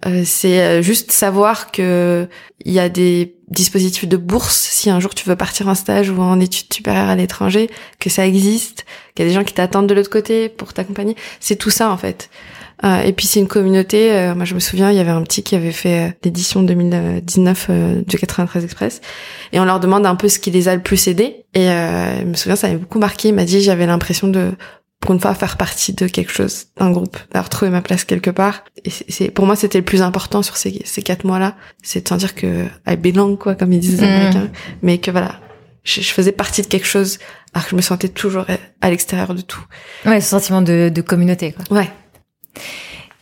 Euh, c'est juste savoir que il y a des dispositifs de bourse si un jour tu veux partir en stage ou en études supérieures à l'étranger, que ça existe, qu'il y a des gens qui t'attendent de l'autre côté pour t'accompagner. C'est tout ça en fait. Euh, et puis c'est une communauté. Euh, moi je me souviens, il y avait un petit qui avait fait euh, l'édition 2019 du 93 Express, et on leur demande un peu ce qui les a le plus aidés. Et je me souviens, ça m'avait beaucoup marqué. Il m'a dit, j'avais l'impression de pour une fois faire partie de quelque chose, d'un groupe, d'avoir trouvé ma place quelque part. Et c'est pour moi c'était le plus important sur ces, ces quatre mois-là, c'est de sentir que I belong quoi, comme ils disent les mmh. Américains, mais que voilà, je, je, faisais partie de quelque chose, alors que je me sentais toujours à l'extérieur de tout.
Ouais, ce sentiment de, de communauté quoi.
Ouais,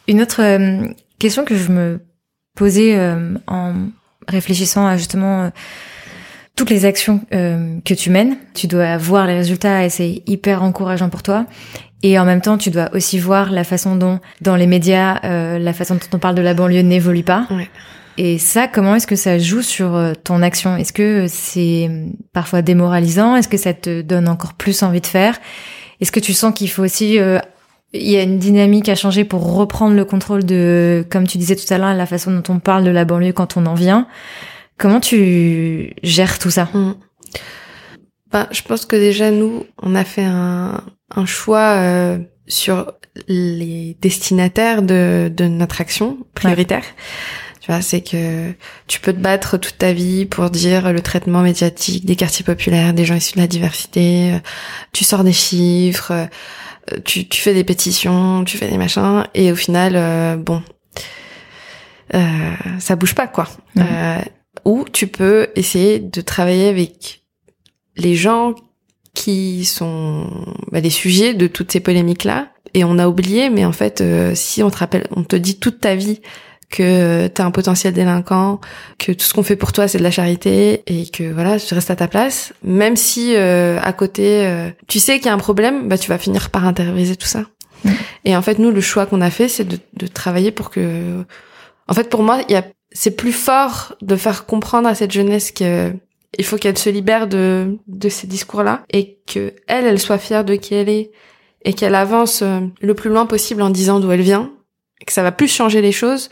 une autre euh, question que je me posais euh, en réfléchissant à justement euh, toutes les actions que tu mènes, tu dois voir les résultats et c'est hyper encourageant pour toi. Et en même temps, tu dois aussi voir la façon dont, dans les médias, la façon dont on parle de la banlieue n'évolue pas. Et ça, comment est-ce que ça joue sur ton action? Est-ce que c'est parfois démoralisant? Est-ce que ça te donne encore plus envie de faire? Est-ce que tu sens qu'il faut aussi il y a une dynamique à changer pour reprendre le contrôle de, comme tu disais tout à l'heure, la façon dont on parle de la banlieue quand on en vient. Comment tu gères tout ça?
Bah, Je pense que déjà, nous, on a fait un, un choix euh, sur les destinataires de, de notre action prioritaire. Tu vois, c'est que tu peux te battre toute ta vie pour dire le traitement médiatique des quartiers populaires, des gens issus de la diversité. Euh, tu sors des chiffres euh, tu, tu fais des pétitions, tu fais des machins, et au final, euh, bon, euh, ça bouge pas quoi. Euh, ou tu peux essayer de travailler avec les gens qui sont bah, les sujets de toutes ces polémiques là, et on a oublié, mais en fait, si on te rappelle, on te dit toute ta vie que t'as un potentiel délinquant, que tout ce qu'on fait pour toi c'est de la charité et que voilà, tu restes à ta place, même si euh, à côté euh, tu sais qu'il y a un problème, bah tu vas finir par intérioriser tout ça. Mm. Et en fait, nous le choix qu'on a fait, c'est de, de, travailler pour que en fait pour moi, il y a c'est plus fort de faire comprendre à cette jeunesse que il faut qu'elle se libère de de ces discours-là et que elle elle soit fière de qui elle est et qu'elle avance euh, le plus loin possible en disant d'où elle vient, et que ça va plus changer les choses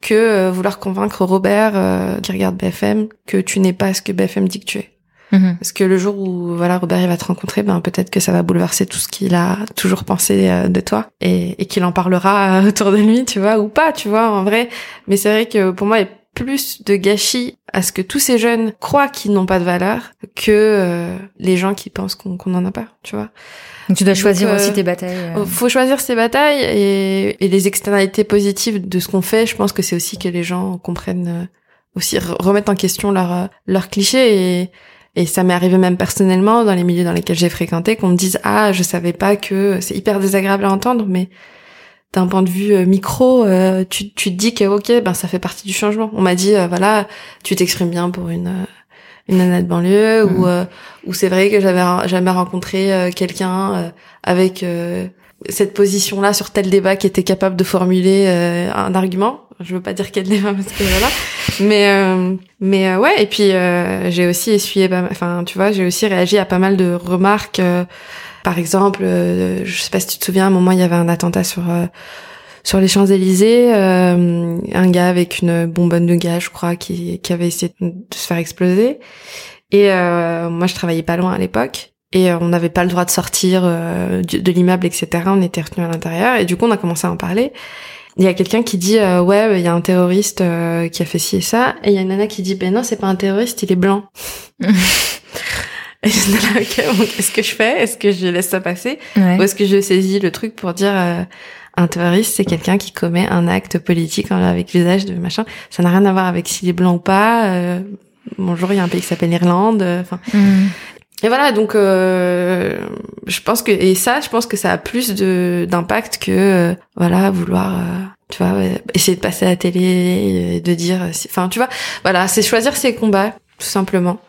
que euh, vouloir convaincre Robert euh, qui regarde BFM que tu n'es pas ce que BFM dit que tu es. Mhm. Parce que le jour où voilà Robert il va te rencontrer, ben peut-être que ça va bouleverser tout ce qu'il a toujours pensé euh, de toi et, et qu'il en parlera autour de lui, tu vois, ou pas, tu vois, en vrai. Mais c'est vrai que pour moi, plus de gâchis à ce que tous ces jeunes croient qu'ils n'ont pas de valeur que les gens qui pensent qu'on qu'on en a pas, tu vois.
Donc tu dois choisir aussi euh, tes batailles.
Euh. Faut choisir ses batailles et, et les externalités positives de ce qu'on fait. Je pense que c'est aussi que les gens comprennent euh, aussi remettre en question leurs leurs clichés et et ça m'est arrivé même personnellement dans les milieux dans lesquels j'ai fréquenté qu'on me dise ah je savais pas que c'est hyper désagréable à entendre mais d'un point de vue micro tu tu te dis que ok ben ça fait partie du changement. On m'a dit voilà tu t'exprimes bien pour une une nana de banlieue ou euh, ou c'est vrai que j'avais jamais rencontré euh, quelqu'un euh, avec cette position là sur tel débat qui était capable de formuler un argument. Je veux pas dire quel débat parce que voilà. Mais mais ouais et puis j'ai aussi essuyé enfin tu vois j'ai aussi réagi à pas mal de remarques par exemple je sais pas si tu te souviens à un moment il y avait un attentat sur sur les Champs-Élysées, euh, un gars avec une bonbonne de gaz, je crois, qui, qui avait essayé de se faire exploser. Et euh, moi, je travaillais pas loin à l'époque. Et euh, on n'avait pas le droit de sortir de l'immeuble, etc. On était retenus à l'intérieur. Et du coup, on a commencé à en parler. Il y a quelqu'un qui dit ouais, il y a un terroriste qui a fait ci et ça. Et il y a une nana qui dit ben non, c'est pas un terroriste, il est blanc. Et je là, ok, bon, qu'est-ce que je fais? Est-ce que je laisse ça passer? Ou est-ce que je saisis le truc pour dire un terroriste, c'est quelqu'un qui commet un acte politique avec l'usage de machin. Ça n'a rien à voir avec s'il est blanc ou pas. Euh, bonjour, il y a un pays qui s'appelle l'Irlande. Euh, enfin. Mm. Et voilà, donc euh, je pense que et ça, je pense que ça a plus de d'impact que euh, voilà vouloir, tu vois, essayer de passer à la télé, et de dire, enfin, tu vois, voilà, c'est choisir ses combats tout simplement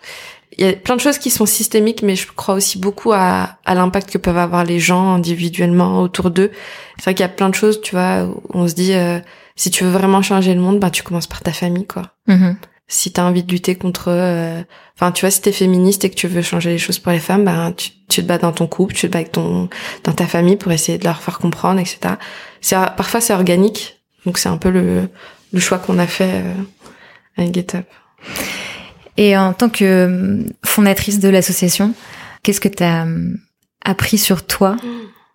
il y a plein de choses qui sont systémiques, mais je crois aussi beaucoup à, à l'impact que peuvent avoir les gens individuellement autour d'eux. C'est vrai qu'il y a plein de choses, tu vois, où on se dit, euh, si tu veux vraiment changer le monde, bah tu commences par ta famille, quoi. Mm-hmm. Si t'as envie de lutter contre, euh, enfin, tu vois, si t'es féministe et que tu veux changer les choses pour les femmes, bah tu, tu, te bats dans ton couple, tu te bats avec ton, dans ta famille pour essayer de leur faire comprendre, etc. C'est parfois c'est organique, donc c'est un peu le, le choix qu'on a fait euh, avec Get Up.
Et en tant que euh, fondatrice de l'association, qu'est-ce que tu as euh, appris sur toi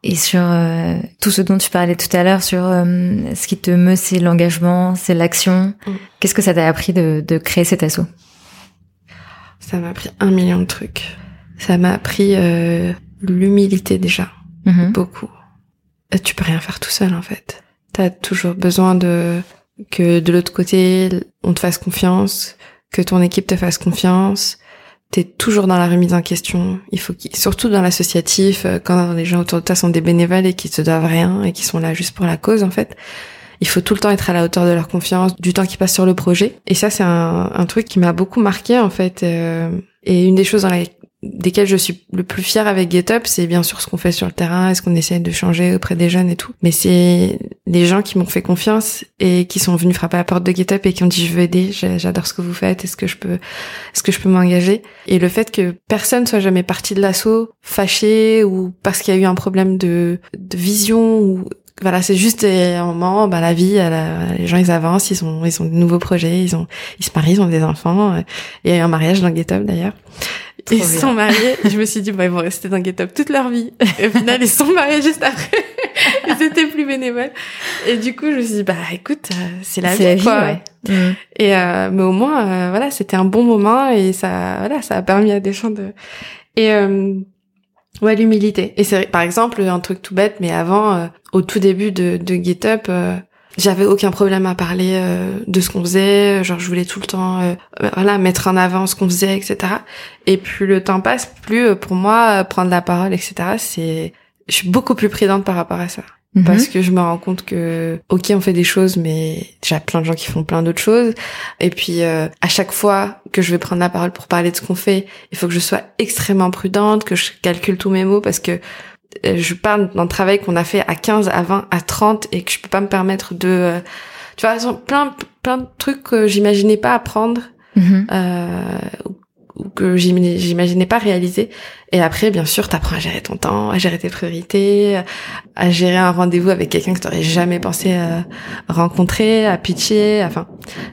et sur euh, tout ce dont tu parlais tout à l'heure, sur ce qui te meut, c'est l'engagement, c'est l'action. Mm. Qu'est-ce que ça t'a appris de, de, créer cet assaut?
Ça m'a appris un million de trucs. Ça m'a appris l'humilité déjà, mm-hmm. beaucoup. Tu peux rien faire tout seul en fait. T'as toujours besoin de que de l'autre côté on te fasse confiance, que ton équipe te fasse confiance. T'es toujours dans la remise en question. Il faut surtout dans l'associatif, euh, quand les gens autour de toi sont des bénévoles et qui te doivent rien et qui sont là juste pour la cause, en fait. Il faut tout le temps être à la hauteur de leur confiance, du temps qui passe sur le projet. Et ça, c'est un, un, truc qui m'a beaucoup marqué, en fait. Euh, et une des choses dans la, desquels je suis le plus fière avec GetUp, c'est bien sûr ce qu'on fait sur le terrain et ce qu'on essaie de changer auprès des jeunes et tout. Mais c'est les gens qui m'ont fait confiance et qui sont venus frapper à la porte de GetUp et qui ont dit je veux aider, j'adore ce que vous faites, est-ce que je peux, est-ce que je peux m'engager? Et le fait que personne soit jamais parti de l'assaut fâché ou parce qu'il y a eu un problème de, de vision ou voilà, c'est juste un moment, bah, la vie, les gens ils avancent, ils ont ils ont de nouveaux projets, ils ont ils se marient, ils ont des enfants. Il y a eu un mariage dans GetUp d'ailleurs ils sont mariés. je me suis dit, bah, ils vont rester dans Get Up toute leur vie. Et au final, ils sont mariés juste après. ils étaient plus bénévoles. Et du coup, je me suis dit, bah, écoute, euh, c'est la vie, quoi. ouais. Et, euh, mais au moins, euh, voilà, c'était un bon moment et ça, voilà, ça a permis à des gens de, et, euh, ouais, l'humilité. Et c'est, par exemple, un truc tout bête, mais avant, au tout début de, de Get Up, j'avais aucun problème à parler euh, de ce qu'on faisait. Genre je voulais tout le temps euh, voilà mettre en avant ce qu'on faisait etc et plus le temps passe plus euh, pour moi prendre la parole etc c'est je suis beaucoup plus prudente par rapport à ça mhm. parce que je me rends compte que ok on fait des choses mais j'ai plein de gens qui font plein d'autres choses et puis à chaque fois que je vais prendre la parole pour parler de ce qu'on fait il faut que je sois extrêmement prudente que je calcule tous mes mots parce que euh, je parle d'un travail qu'on a fait à 15, à 20, à 30 et que je peux pas me permettre de, euh, tu vois, plein, plein de trucs que j'imaginais pas apprendre, mm-hmm. euh, ou que j'imaginais pas réaliser. Et après, bien sûr, t'apprends à gérer ton temps, à gérer tes priorités, à gérer un rendez-vous avec quelqu'un que t'aurais jamais pensé euh, rencontrer, à pitcher, enfin,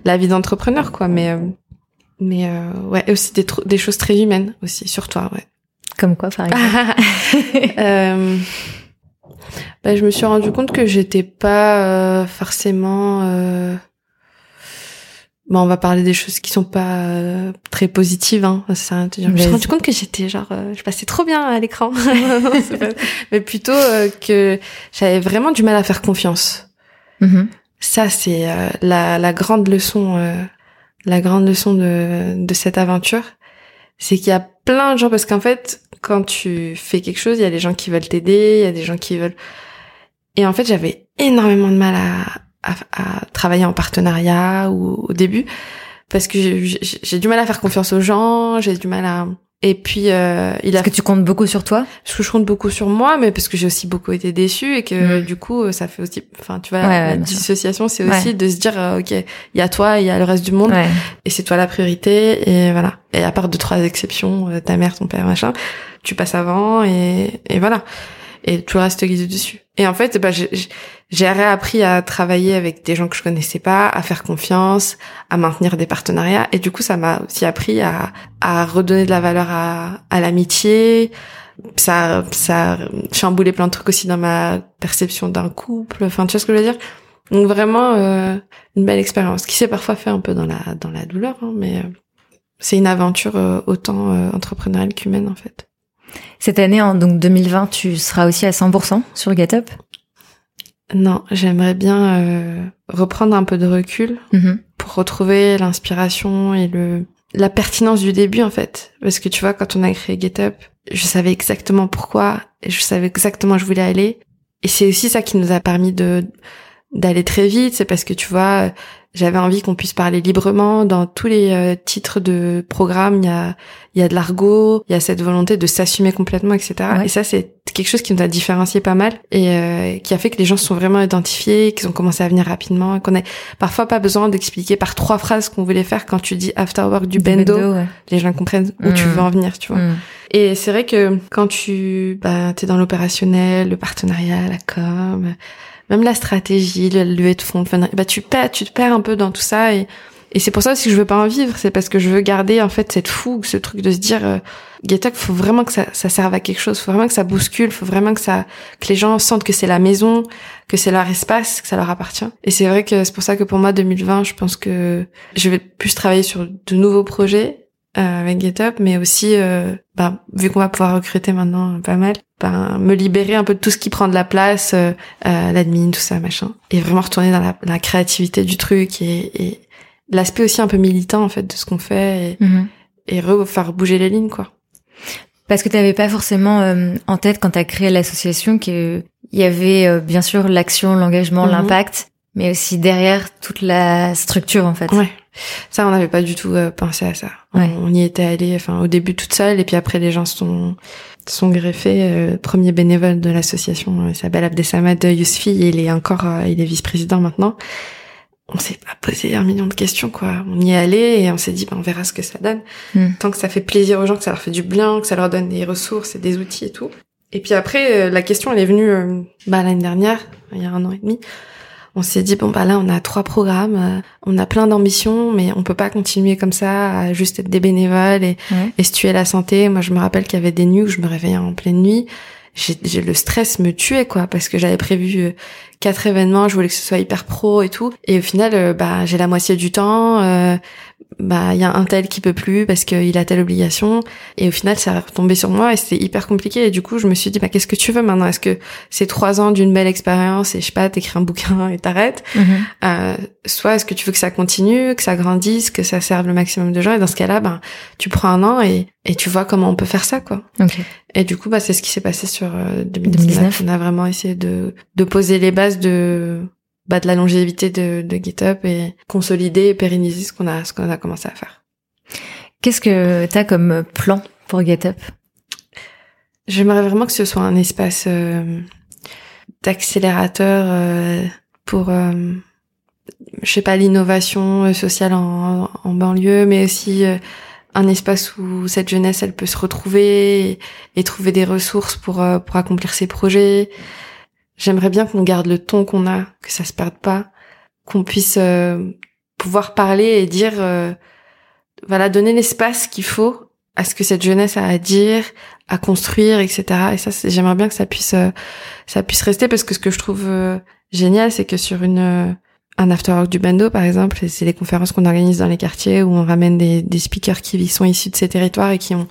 la vie d'entrepreneur, quoi. Mais, mais ouais, et aussi des, des choses très humaines aussi sur toi, ouais.
Comme quoi, par exemple
euh, bah, Je me suis rendu compte que j'étais pas euh, forcément... Euh... Bon, on va parler des choses qui sont pas euh, très positives. Hein. Ça, je me suis rendu compte que j'étais genre, euh, je passais trop bien à l'écran, mais plutôt que j'avais vraiment du mal à faire confiance. Mm-hmm. Ça, c'est la, la, grande leçon, la grande leçon de, de cette aventure, c'est qu'il y a plein de gens parce qu'en fait, quand tu fais quelque chose, il y a des gens qui veulent t'aider, il y a des gens qui veulent. Et en fait, j'avais énormément de mal à, à, travailler en partenariat ou au début parce que j'ai du mal à faire confiance aux gens, j'ai du mal à et puis euh,
il a. Parce que tu comptes beaucoup sur toi?
Parce que je compte beaucoup sur moi, mais parce que j'ai aussi beaucoup été déçue et que mm. du coup ça fait aussi. Enfin, tu vois, la dissociation, c'est aussi de se dire euh, ok, il y a toi, il y a le reste du monde, et c'est toi la priorité et voilà. Et à part deux trois exceptions, euh, ta mère, ton père, machin, tu passes avant et, et voilà. Et tout le reste te guide dessus. Et en fait, bah, j'ai réappris à travailler avec des gens que je connaissais pas, à faire confiance, à maintenir des partenariats. Et du coup, ça m'a aussi appris à, à redonner de la valeur à, à l'amitié. Ça, ça chamboulé plein de trucs aussi dans ma perception d'un couple. Enfin, tu vois ce que je veux dire? Donc vraiment euh, une belle expérience qui s'est parfois fait un peu dans la dans la douleur, hein, mais euh, c'est une aventure euh, autant euh, entrepreneuriale qu'humaine en fait.
Cette année, en donc 2020, tu seras aussi à 100% sur GetUp
Non, j'aimerais bien euh, reprendre un peu de recul mm-hmm. pour retrouver l'inspiration et le la pertinence du début en fait. Parce que tu vois, quand on a créé GetUp, je savais exactement pourquoi et je savais exactement où je voulais aller. Et c'est aussi ça qui nous a permis de d'aller très vite. C'est parce que tu vois, j'avais envie qu'on puisse parler librement dans tous les euh, titres de programmes. Il y a, il y a de l'argot, il y a cette volonté de s'assumer complètement, etc. Et ça, c'est quelque chose qui nous a différencié pas mal et euh, qui a fait que les gens se sont vraiment identifiés, qu'ils ont commencé à venir rapidement, qu'on ait parfois pas besoin d'expliquer par trois phrases qu'on voulait faire quand tu dis after work du, bendo. Les gens comprennent où tu mmh. veux en venir, tu vois. Mmh. Et c'est vrai que quand tu, bah, t'es dans l'opérationnel, le partenariat, la com, même la stratégie, le levée de fonds, bah tu perds, tu te perds un peu dans tout ça et et c'est pour ça aussi que je veux pas en vivre, c'est parce que je veux garder en fait cette fougue, ce truc de se dire euh, faut vraiment que ça, ça serve à quelque chose, faut vraiment que ça bouscule, faut vraiment que ça que les gens sentent que c'est la maison, que c'est leur espace, que ça leur appartient. Et c'est vrai que c'est pour ça que pour moi 2020, je pense que je vais plus travailler sur de nouveaux projets euh, avec GitHub, mais aussi, euh, bah, vu qu'on va pouvoir recruter maintenant pas mal, ben, me libérer un peu de tout ce qui prend de la place, euh, euh l'admin, tout ça, machin, et vraiment retourner dans la, la créativité du truc et, et l'aspect aussi un peu militant en fait de ce qu'on fait et, mm et refaire bouger les lignes, quoi.
Parce que tu n'avais pas forcément en tête quand tu as créé l'association qu'il y avait bien sûr l'action, l'engagement, mhm. l'impact, mais aussi derrière toute la structure en fait.
Ouais. Ça, on n'avait pas du tout euh, pensé à ça. On, y était allé, enfin, au début toute seule, et puis après les gens sont sont greffés. Euh, premier bénévole de l'association, il s'appelle Abdesamad Yousfi, il est encore, euh, il est vice-président maintenant. On s'est pas posé un million de questions, quoi. On y est allé et on s'est dit, ben, on verra ce que ça donne. Hmm. Tant que ça fait plaisir aux gens, que ça leur fait du bien, que ça leur donne des ressources et des outils et tout. Et puis après, la question, elle est venue bah, l'année dernière, il y a un an et demi on s'est dit bon bah là on a trois programmes, euh, on a plein d'ambitions, mais on peut pas continuer comme ça à juste être des bénévoles et, et se tuer la santé. Moi je me rappelle qu'il y avait des nuits où je me réveillais en pleine nuit. J'ai le stress me tuait quoi parce que j'avais prévu euh, quatre événements, je voulais que ce soit hyper pro et tout. Et au final, euh, bah j'ai la moitié du temps. Euh, bah il y a un tel qui peut plus parce qu'il a telle obligation. Et au final ça a retombé sur moi et c'était hyper compliqué. Et du coup je me suis dit bah qu'est-ce que tu veux maintenant? Est-ce que c'est trois ans d'une belle expérience et je sais pas t'écris un bouquin et t'arrêtes? Mm-hmm. euh, soit est-ce que tu veux que ça continue que ça grandisse que ça serve le maximum de gens? Et dans ce cas-là bah tu prends un an et et tu vois comment on peut faire ça quoi. Et du coup bah c'est ce qui s'est passé sur 2019. Euh, on a vraiment essayé de de poser les bases de bah, de la longévité de, de GitHub et consolider et pérenniser ce qu'on a ce qu'on a commencé à faire.
Qu'est-ce que tu as comme plan pour GitHub?
J'aimerais vraiment que ce soit un espace euh, d'accélérateur euh, pour euh, je sais pas l'innovation sociale en, en, banlieue mais aussi un espace où cette jeunesse elle peut se retrouver et, et trouver des ressources pour pour accomplir ses projets J'aimerais bien qu'on garde le ton qu'on a, que ça se perde pas, qu'on puisse euh, pouvoir parler et dire, euh, voilà, donner l'espace qu'il faut à ce que cette jeunesse a à dire, à construire, etc. Et ça, j'aimerais bien que ça puisse, euh, ça puisse rester parce que ce que je trouve génial, c'est que sur une un after work du bando, par exemple, c'est les conférences qu'on organise dans les quartiers où on ramène des, des speakers qui sont issus de ces territoires et qui ont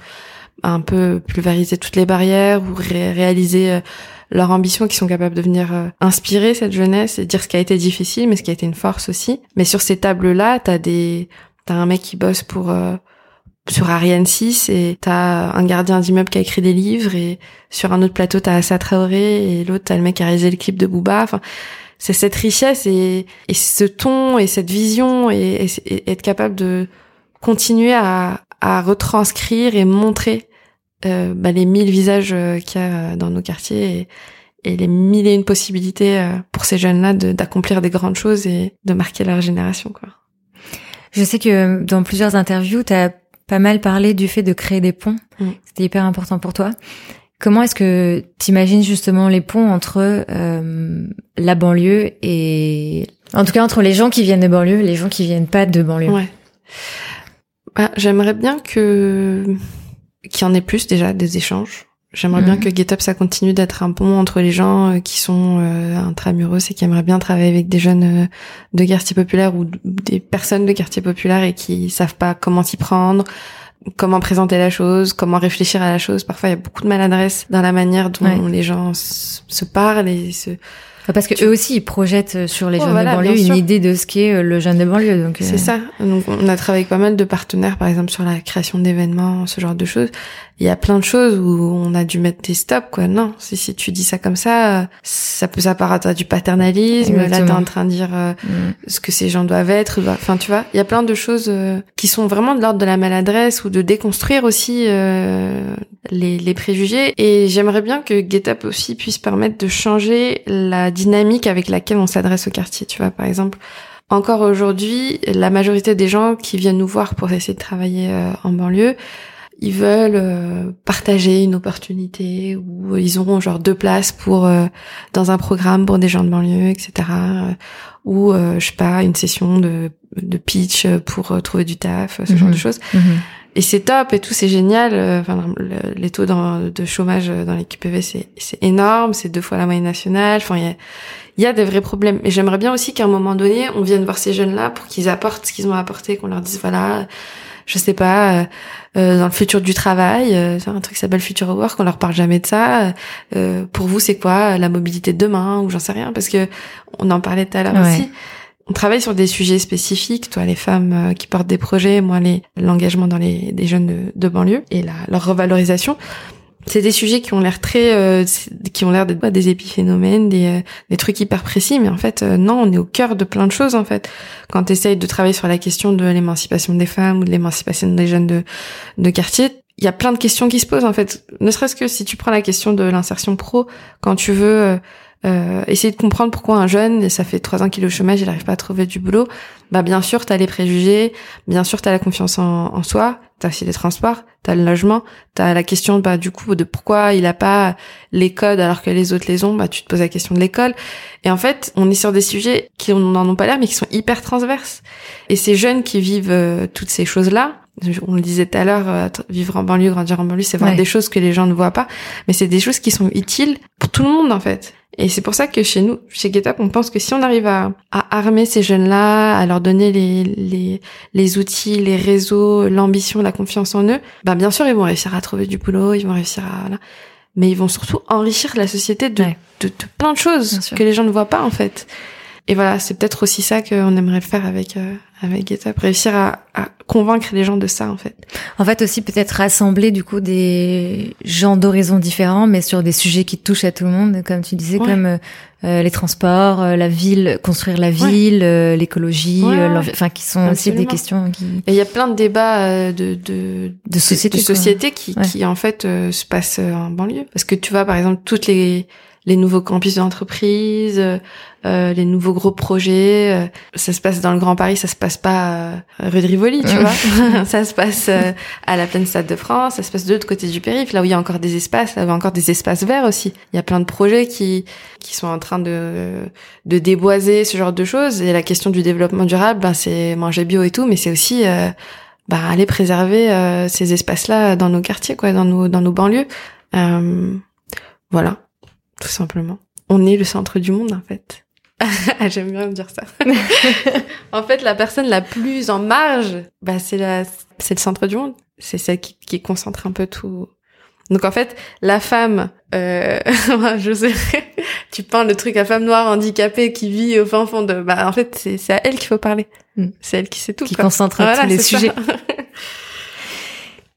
un peu pulvérisé toutes les barrières ou réalisé leur ambition, qui sont capables de venir euh, inspirer cette jeunesse et dire ce qui a été difficile, mais ce qui a été une force aussi. Mais sur ces tables-là, t'as des, t'as un mec qui bosse pour euh, sur Ariane 6 et t'as un gardien d'immeuble qui a écrit des livres et sur un autre plateau t'as Assa Traoré et l'autre t'as le mec qui a réalisé le clip de Booba. Enfin, c'est cette richesse et, et ce ton et cette vision et, et être capable de continuer à, à retranscrire et montrer euh, bah, les mille visages euh, qu'il y a dans nos quartiers et, et, les mille et une possibilités euh, pour ces jeunes-là d'accomplir des grandes choses et de marquer leur génération. Quoi.
Je sais que dans plusieurs interviews, tu as pas mal parlé du fait de créer des ponts. Mm. C'était hyper important pour toi. Comment est-ce que tu imagines justement les ponts entre euh, la banlieue et... En tout cas, entre les gens qui viennent de banlieue et les gens qui viennent pas de banlieue?
Ouais. Bah, J'aimerais bien que qu'il y en ait plus déjà des échanges. J'aimerais bien mhm. que GetUp ça continue d'être un pont entre les gens euh, qui sont euh, intramuros et qui aimeraient bien travailler avec des jeunes euh, de quartier populaire ou des personnes de quartier populaire et qui savent pas comment s'y prendre, comment présenter la chose, comment réfléchir à la chose. Parfois, il y a beaucoup de maladresse dans la manière dont les gens se parlent et se
parce que eux aussi ils projettent euh, sur les jeunes de banlieue une idée de ce qu'est euh, le jeune de banlieue. Donc
c'est euh, ça. Donc on a travaillé avec pas mal de partenaires, par exemple sur la création d'événements, ce genre de choses il y a plein de choses où on a dû mettre des stops quoi. Non si si tu dis ça comme ça ça peut s'apparaître à du paternalisme là t'es en train de dire euh, mm. ce que ces gens doivent être enfin tu vois il y a plein de choses euh, qui sont vraiment de l'ordre de la maladresse ou de déconstruire aussi euh, les, les préjugés. Et j'aimerais bien que GetUp aussi puisse permettre de changer la dynamique avec laquelle on s'adresse au quartier. Tu vois par exemple encore aujourd'hui, la majorité des gens qui viennent nous voir pour essayer de travailler en banlieue, ils veulent euh, partager une opportunité ou ils auront genre deux places pour euh, dans un programme pour des gens de banlieue, etc. Euh, ou je sais pas une session de, de pitch pour trouver du taf, ce genre de mhm. choses. Mhm. Et c'est top et tout, c'est génial. Enfin, les taux de chômage dans l'équipe PV, c'est énorme, c'est deux fois la moyenne nationale. Enfin, il y a, y a des vrais problèmes. Et j'aimerais bien aussi qu'à un moment donné, on vienne voir ces jeunes-là pour qu'ils apportent ce qu'ils ont apporté, qu'on leur dise voilà je sais pas, euh, euh, dans le futur du travail, euh, un truc qui s'appelle Future Work, on leur parle jamais de ça. Euh, pour vous, c'est quoi la mobilité de demain ou j'en sais rien parce que on en parlait tout à l'heure aussi. On travaille sur des sujets spécifiques, toi les femmes qui portent des projets, moi les l'engagement dans les des jeunes de, de banlieue et la, leur revalorisation c'est des sujets qui ont l'air très euh, qui ont l'air d'être des épiphénomènes des, euh, des trucs hyper précis mais en fait euh, non on est au cœur de plein de choses en fait. Quand tu essayes de travailler sur la question de l'émancipation des femmes ou de l'émancipation des jeunes de de quartier il y a plein de questions qui se posent en fait. Ne serait-ce que si tu prends la question de l'insertion pro quand tu veux euh, essayer de comprendre pourquoi un jeune, ça fait trois ans qu'il est au chômage, il n'arrive pas à trouver du boulot, bah bien sûr, tu as les préjugés, bien sûr, tu as la confiance en, soi, tu as aussi les transports, tu as le logement, tu as la question bah, du coup de pourquoi il a pas les codes alors que les autres les ont, bah tu te poses la question de l'école. Et en fait, on est sur des sujets qui n'en ont pas l'air mais qui sont hyper transverses. Et ces jeunes qui vivent euh, toutes ces choses-là, on le disait tout à l'heure, euh, vivre en banlieue, grandir en banlieue, c'est vraiment des choses que les gens ne voient pas, mais c'est des choses qui sont utiles pour tout le monde en fait. Et c'est pour ça que chez nous, chez GetUp, on pense que si on arrive à, à armer ces jeunes-là, à leur donner les, les, les outils, les réseaux, l'ambition, la confiance en eux, bah bien sûr, ils vont réussir à trouver du boulot, ils vont réussir à... Voilà. Mais ils vont surtout enrichir la société de, de, de, plein de choses que les gens ne voient pas en fait. Et voilà, c'est peut-être aussi ça qu'on aimerait faire avec euh, avec GetUp, réussir à, à, convaincre les gens de ça en fait.
En fait aussi peut-être rassembler du coup des gens d'horizons différents, mais sur des sujets qui touchent à tout le monde, comme tu disais, comme euh, euh, les transports, la ville, construire la ville, l'écologie, enfin qui sont aussi des questions qui.
Et il y a plein de débats de de
de société,
de société qui qui en fait se passent en banlieue, parce que tu vois par exemple toutes les les nouveaux campus d'entreprise, euh, les nouveaux gros projets. Euh, ça se passe dans le Grand Paris, ça se passe pas euh, rue de Rivoli, tu vois. ça se passe euh, à la pleine Stade de France, ça se passe de l'autre côté du périph', là où il y a encore des espaces, là où il y a encore des espaces verts aussi. Il y a plein de projets qui qui sont en train de de déboiser ce genre de choses. Et la question du développement durable, ben c'est manger bio et tout, mais c'est aussi ben, aller préserver ces espaces-là dans nos quartiers, quoi, dans nos dans nos banlieues. voilà, tout simplement. On est le centre du monde en fait. Ah, j'aime bien me dire ça. en fait, la personne la plus en marge, bah, c'est la, c'est le centre du monde. C'est celle qui, qui concentre un peu tout. Donc en fait, la femme, euh, je sais, tu peins le truc à femme noire handicapée qui vit au fin fond de, bah en fait c'est, c'est à elle qu'il faut parler. Mm. C'est elle qui sait tout.
Qui concentre tous les sujets.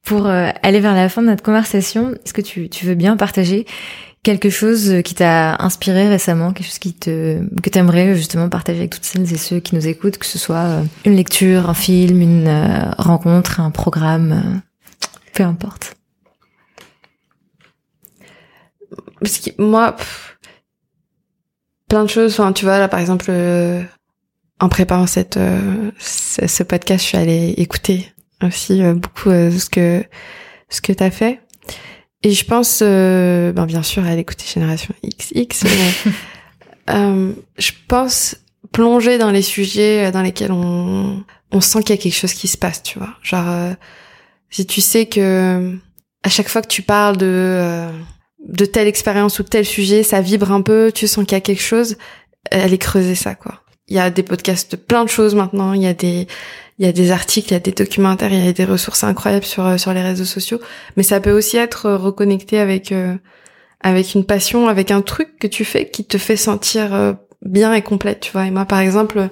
Pour euh, aller vers la fin de notre conversation, est-ce que tu, tu veux bien partager quelque chose qui t'a inspiré récemment, quelque chose qui te que t'aimerais justement partager avec toutes celles et ceux qui nous écoutent, que ce soit euh, une lecture, un film, une euh, rencontre, un programme, euh, peu importe.
Parce que moi, plein de choses. Tu vois là, par exemple, en préparant cette ce, podcast, je suis allée écouter aussi beaucoup ce que ce que t'as fait. Et je pense, euh, ben bien sûr, à l'écouter Génération XX, mais euh, je pense plonger dans les sujets dans lesquels on, on sent qu'il y a quelque chose qui se passe, tu vois. Genre, euh, si tu sais que à chaque fois que tu parles de euh, de telle expérience ou de tel sujet, ça vibre un peu, tu sens qu'il y a quelque chose, aller creuser ça, quoi. Il y a des podcasts de plein de choses maintenant, il y a des il y a des articles, il y a des documentaires, il y a des ressources incroyables sur euh, sur les réseaux sociaux, mais ça peut aussi être euh, reconnecté avec euh, avec une passion, avec un truc que tu fais qui te fait sentir bien et complète, tu vois. Et moi, par exemple,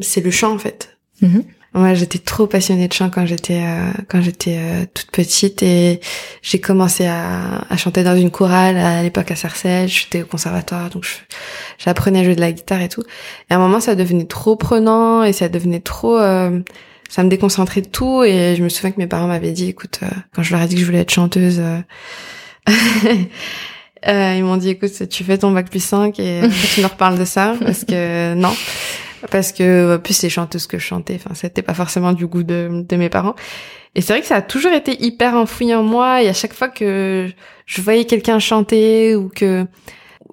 c'est le chant en fait. Mm-hmm. Moi, j'étais trop passionnée de chant quand j'étais euh, quand j'étais euh, toute petite et j'ai commencé à, à, chanter dans une chorale à l'époque à Sarcelles. J'étais au conservatoire, donc j'apprenais à jouer de la guitare et tout. Et à un moment, ça devenait trop prenant et ça devenait trop euh, ça me déconcentrait de tout et je me souviens que mes parents m'avaient dit écoute quand je leur ai dit que je voulais être chanteuse ils m'ont dit écoute tu fais ton bac plus 5 et tu leur parles de ça parce que non parce que en plus les chanteuses que je chantais, enfin c'était pas forcément du goût de, de mes parents. Et c'est vrai que ça a toujours été hyper enfoui en moi et à chaque fois que je voyais quelqu'un chanter ou que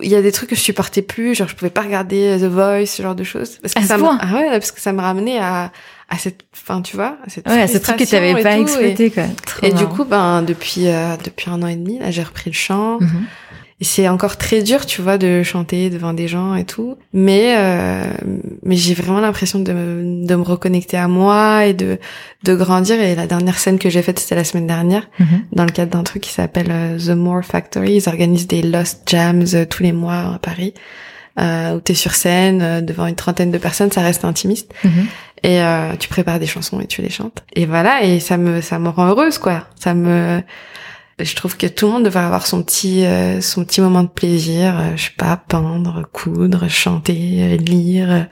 il y a des trucs que je supportais plus, genre je pouvais pas regarder The Voice, ce genre de choses
parce que ça me
ah ouais, parce que ça me ramenait à à cette enfin tu vois, à cette
ouais, à ce truc que tu avais pas exploité quoi.
et du coup ben depuis euh, depuis un an et demi là, j'ai repris le chant. Mm-hmm. Et c'est encore très dur, tu vois, de chanter devant des gens et tout. Mais euh, mais j'ai vraiment l'impression de, me, de me reconnecter à moi et de de grandir. Et la dernière scène que j'ai faite, c'était la semaine dernière, mhm. dans le cadre d'un truc qui s'appelle euh, The More Factory. Ils organisent des Lost Jams euh, tous les mois à Paris, euh, où t'es sur scène euh, devant une trentaine de personnes. Ça reste intimiste. Mhm. Et euh, tu prépares des chansons et tu les chantes. Et voilà, et ça me ça me rend heureuse, quoi. Ça me je trouve que tout le monde devrait avoir son petit euh, son petit moment de plaisir, euh, je sais pas, peindre, coudre, chanter, euh, lire,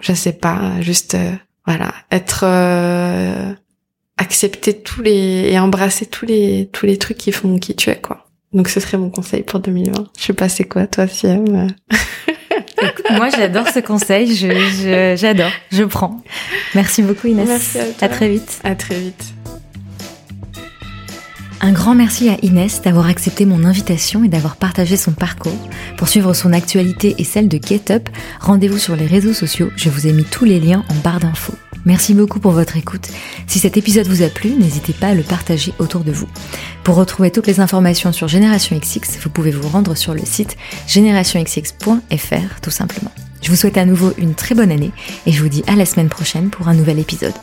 je sais pas, juste voilà, être accepter tous les et embrasser tous les tous les trucs qui font qui tu es quoi. Donc ce serait mon conseil pour 2020. Je sais pas c'est quoi toi Siam.
moi j'adore ce conseil, je j'adore, je, prends. Merci beaucoup Inès.
Merci à,
à très vite.
À très vite.
Un grand merci à Inès d'avoir accepté mon invitation et d'avoir partagé son parcours. Pour suivre son actualité et celle de GetUp, rendez-vous sur les réseaux sociaux, je vous ai mis tous les liens en barre d'infos. Merci beaucoup pour votre écoute. Si cet épisode vous a plu, n'hésitez pas à le partager autour de vous. Pour retrouver toutes les informations sur Génération XX, vous pouvez vous rendre sur le site générationxx.fr tout simplement. Je vous souhaite à nouveau une très bonne année et je vous dis à la semaine prochaine pour un nouvel épisode.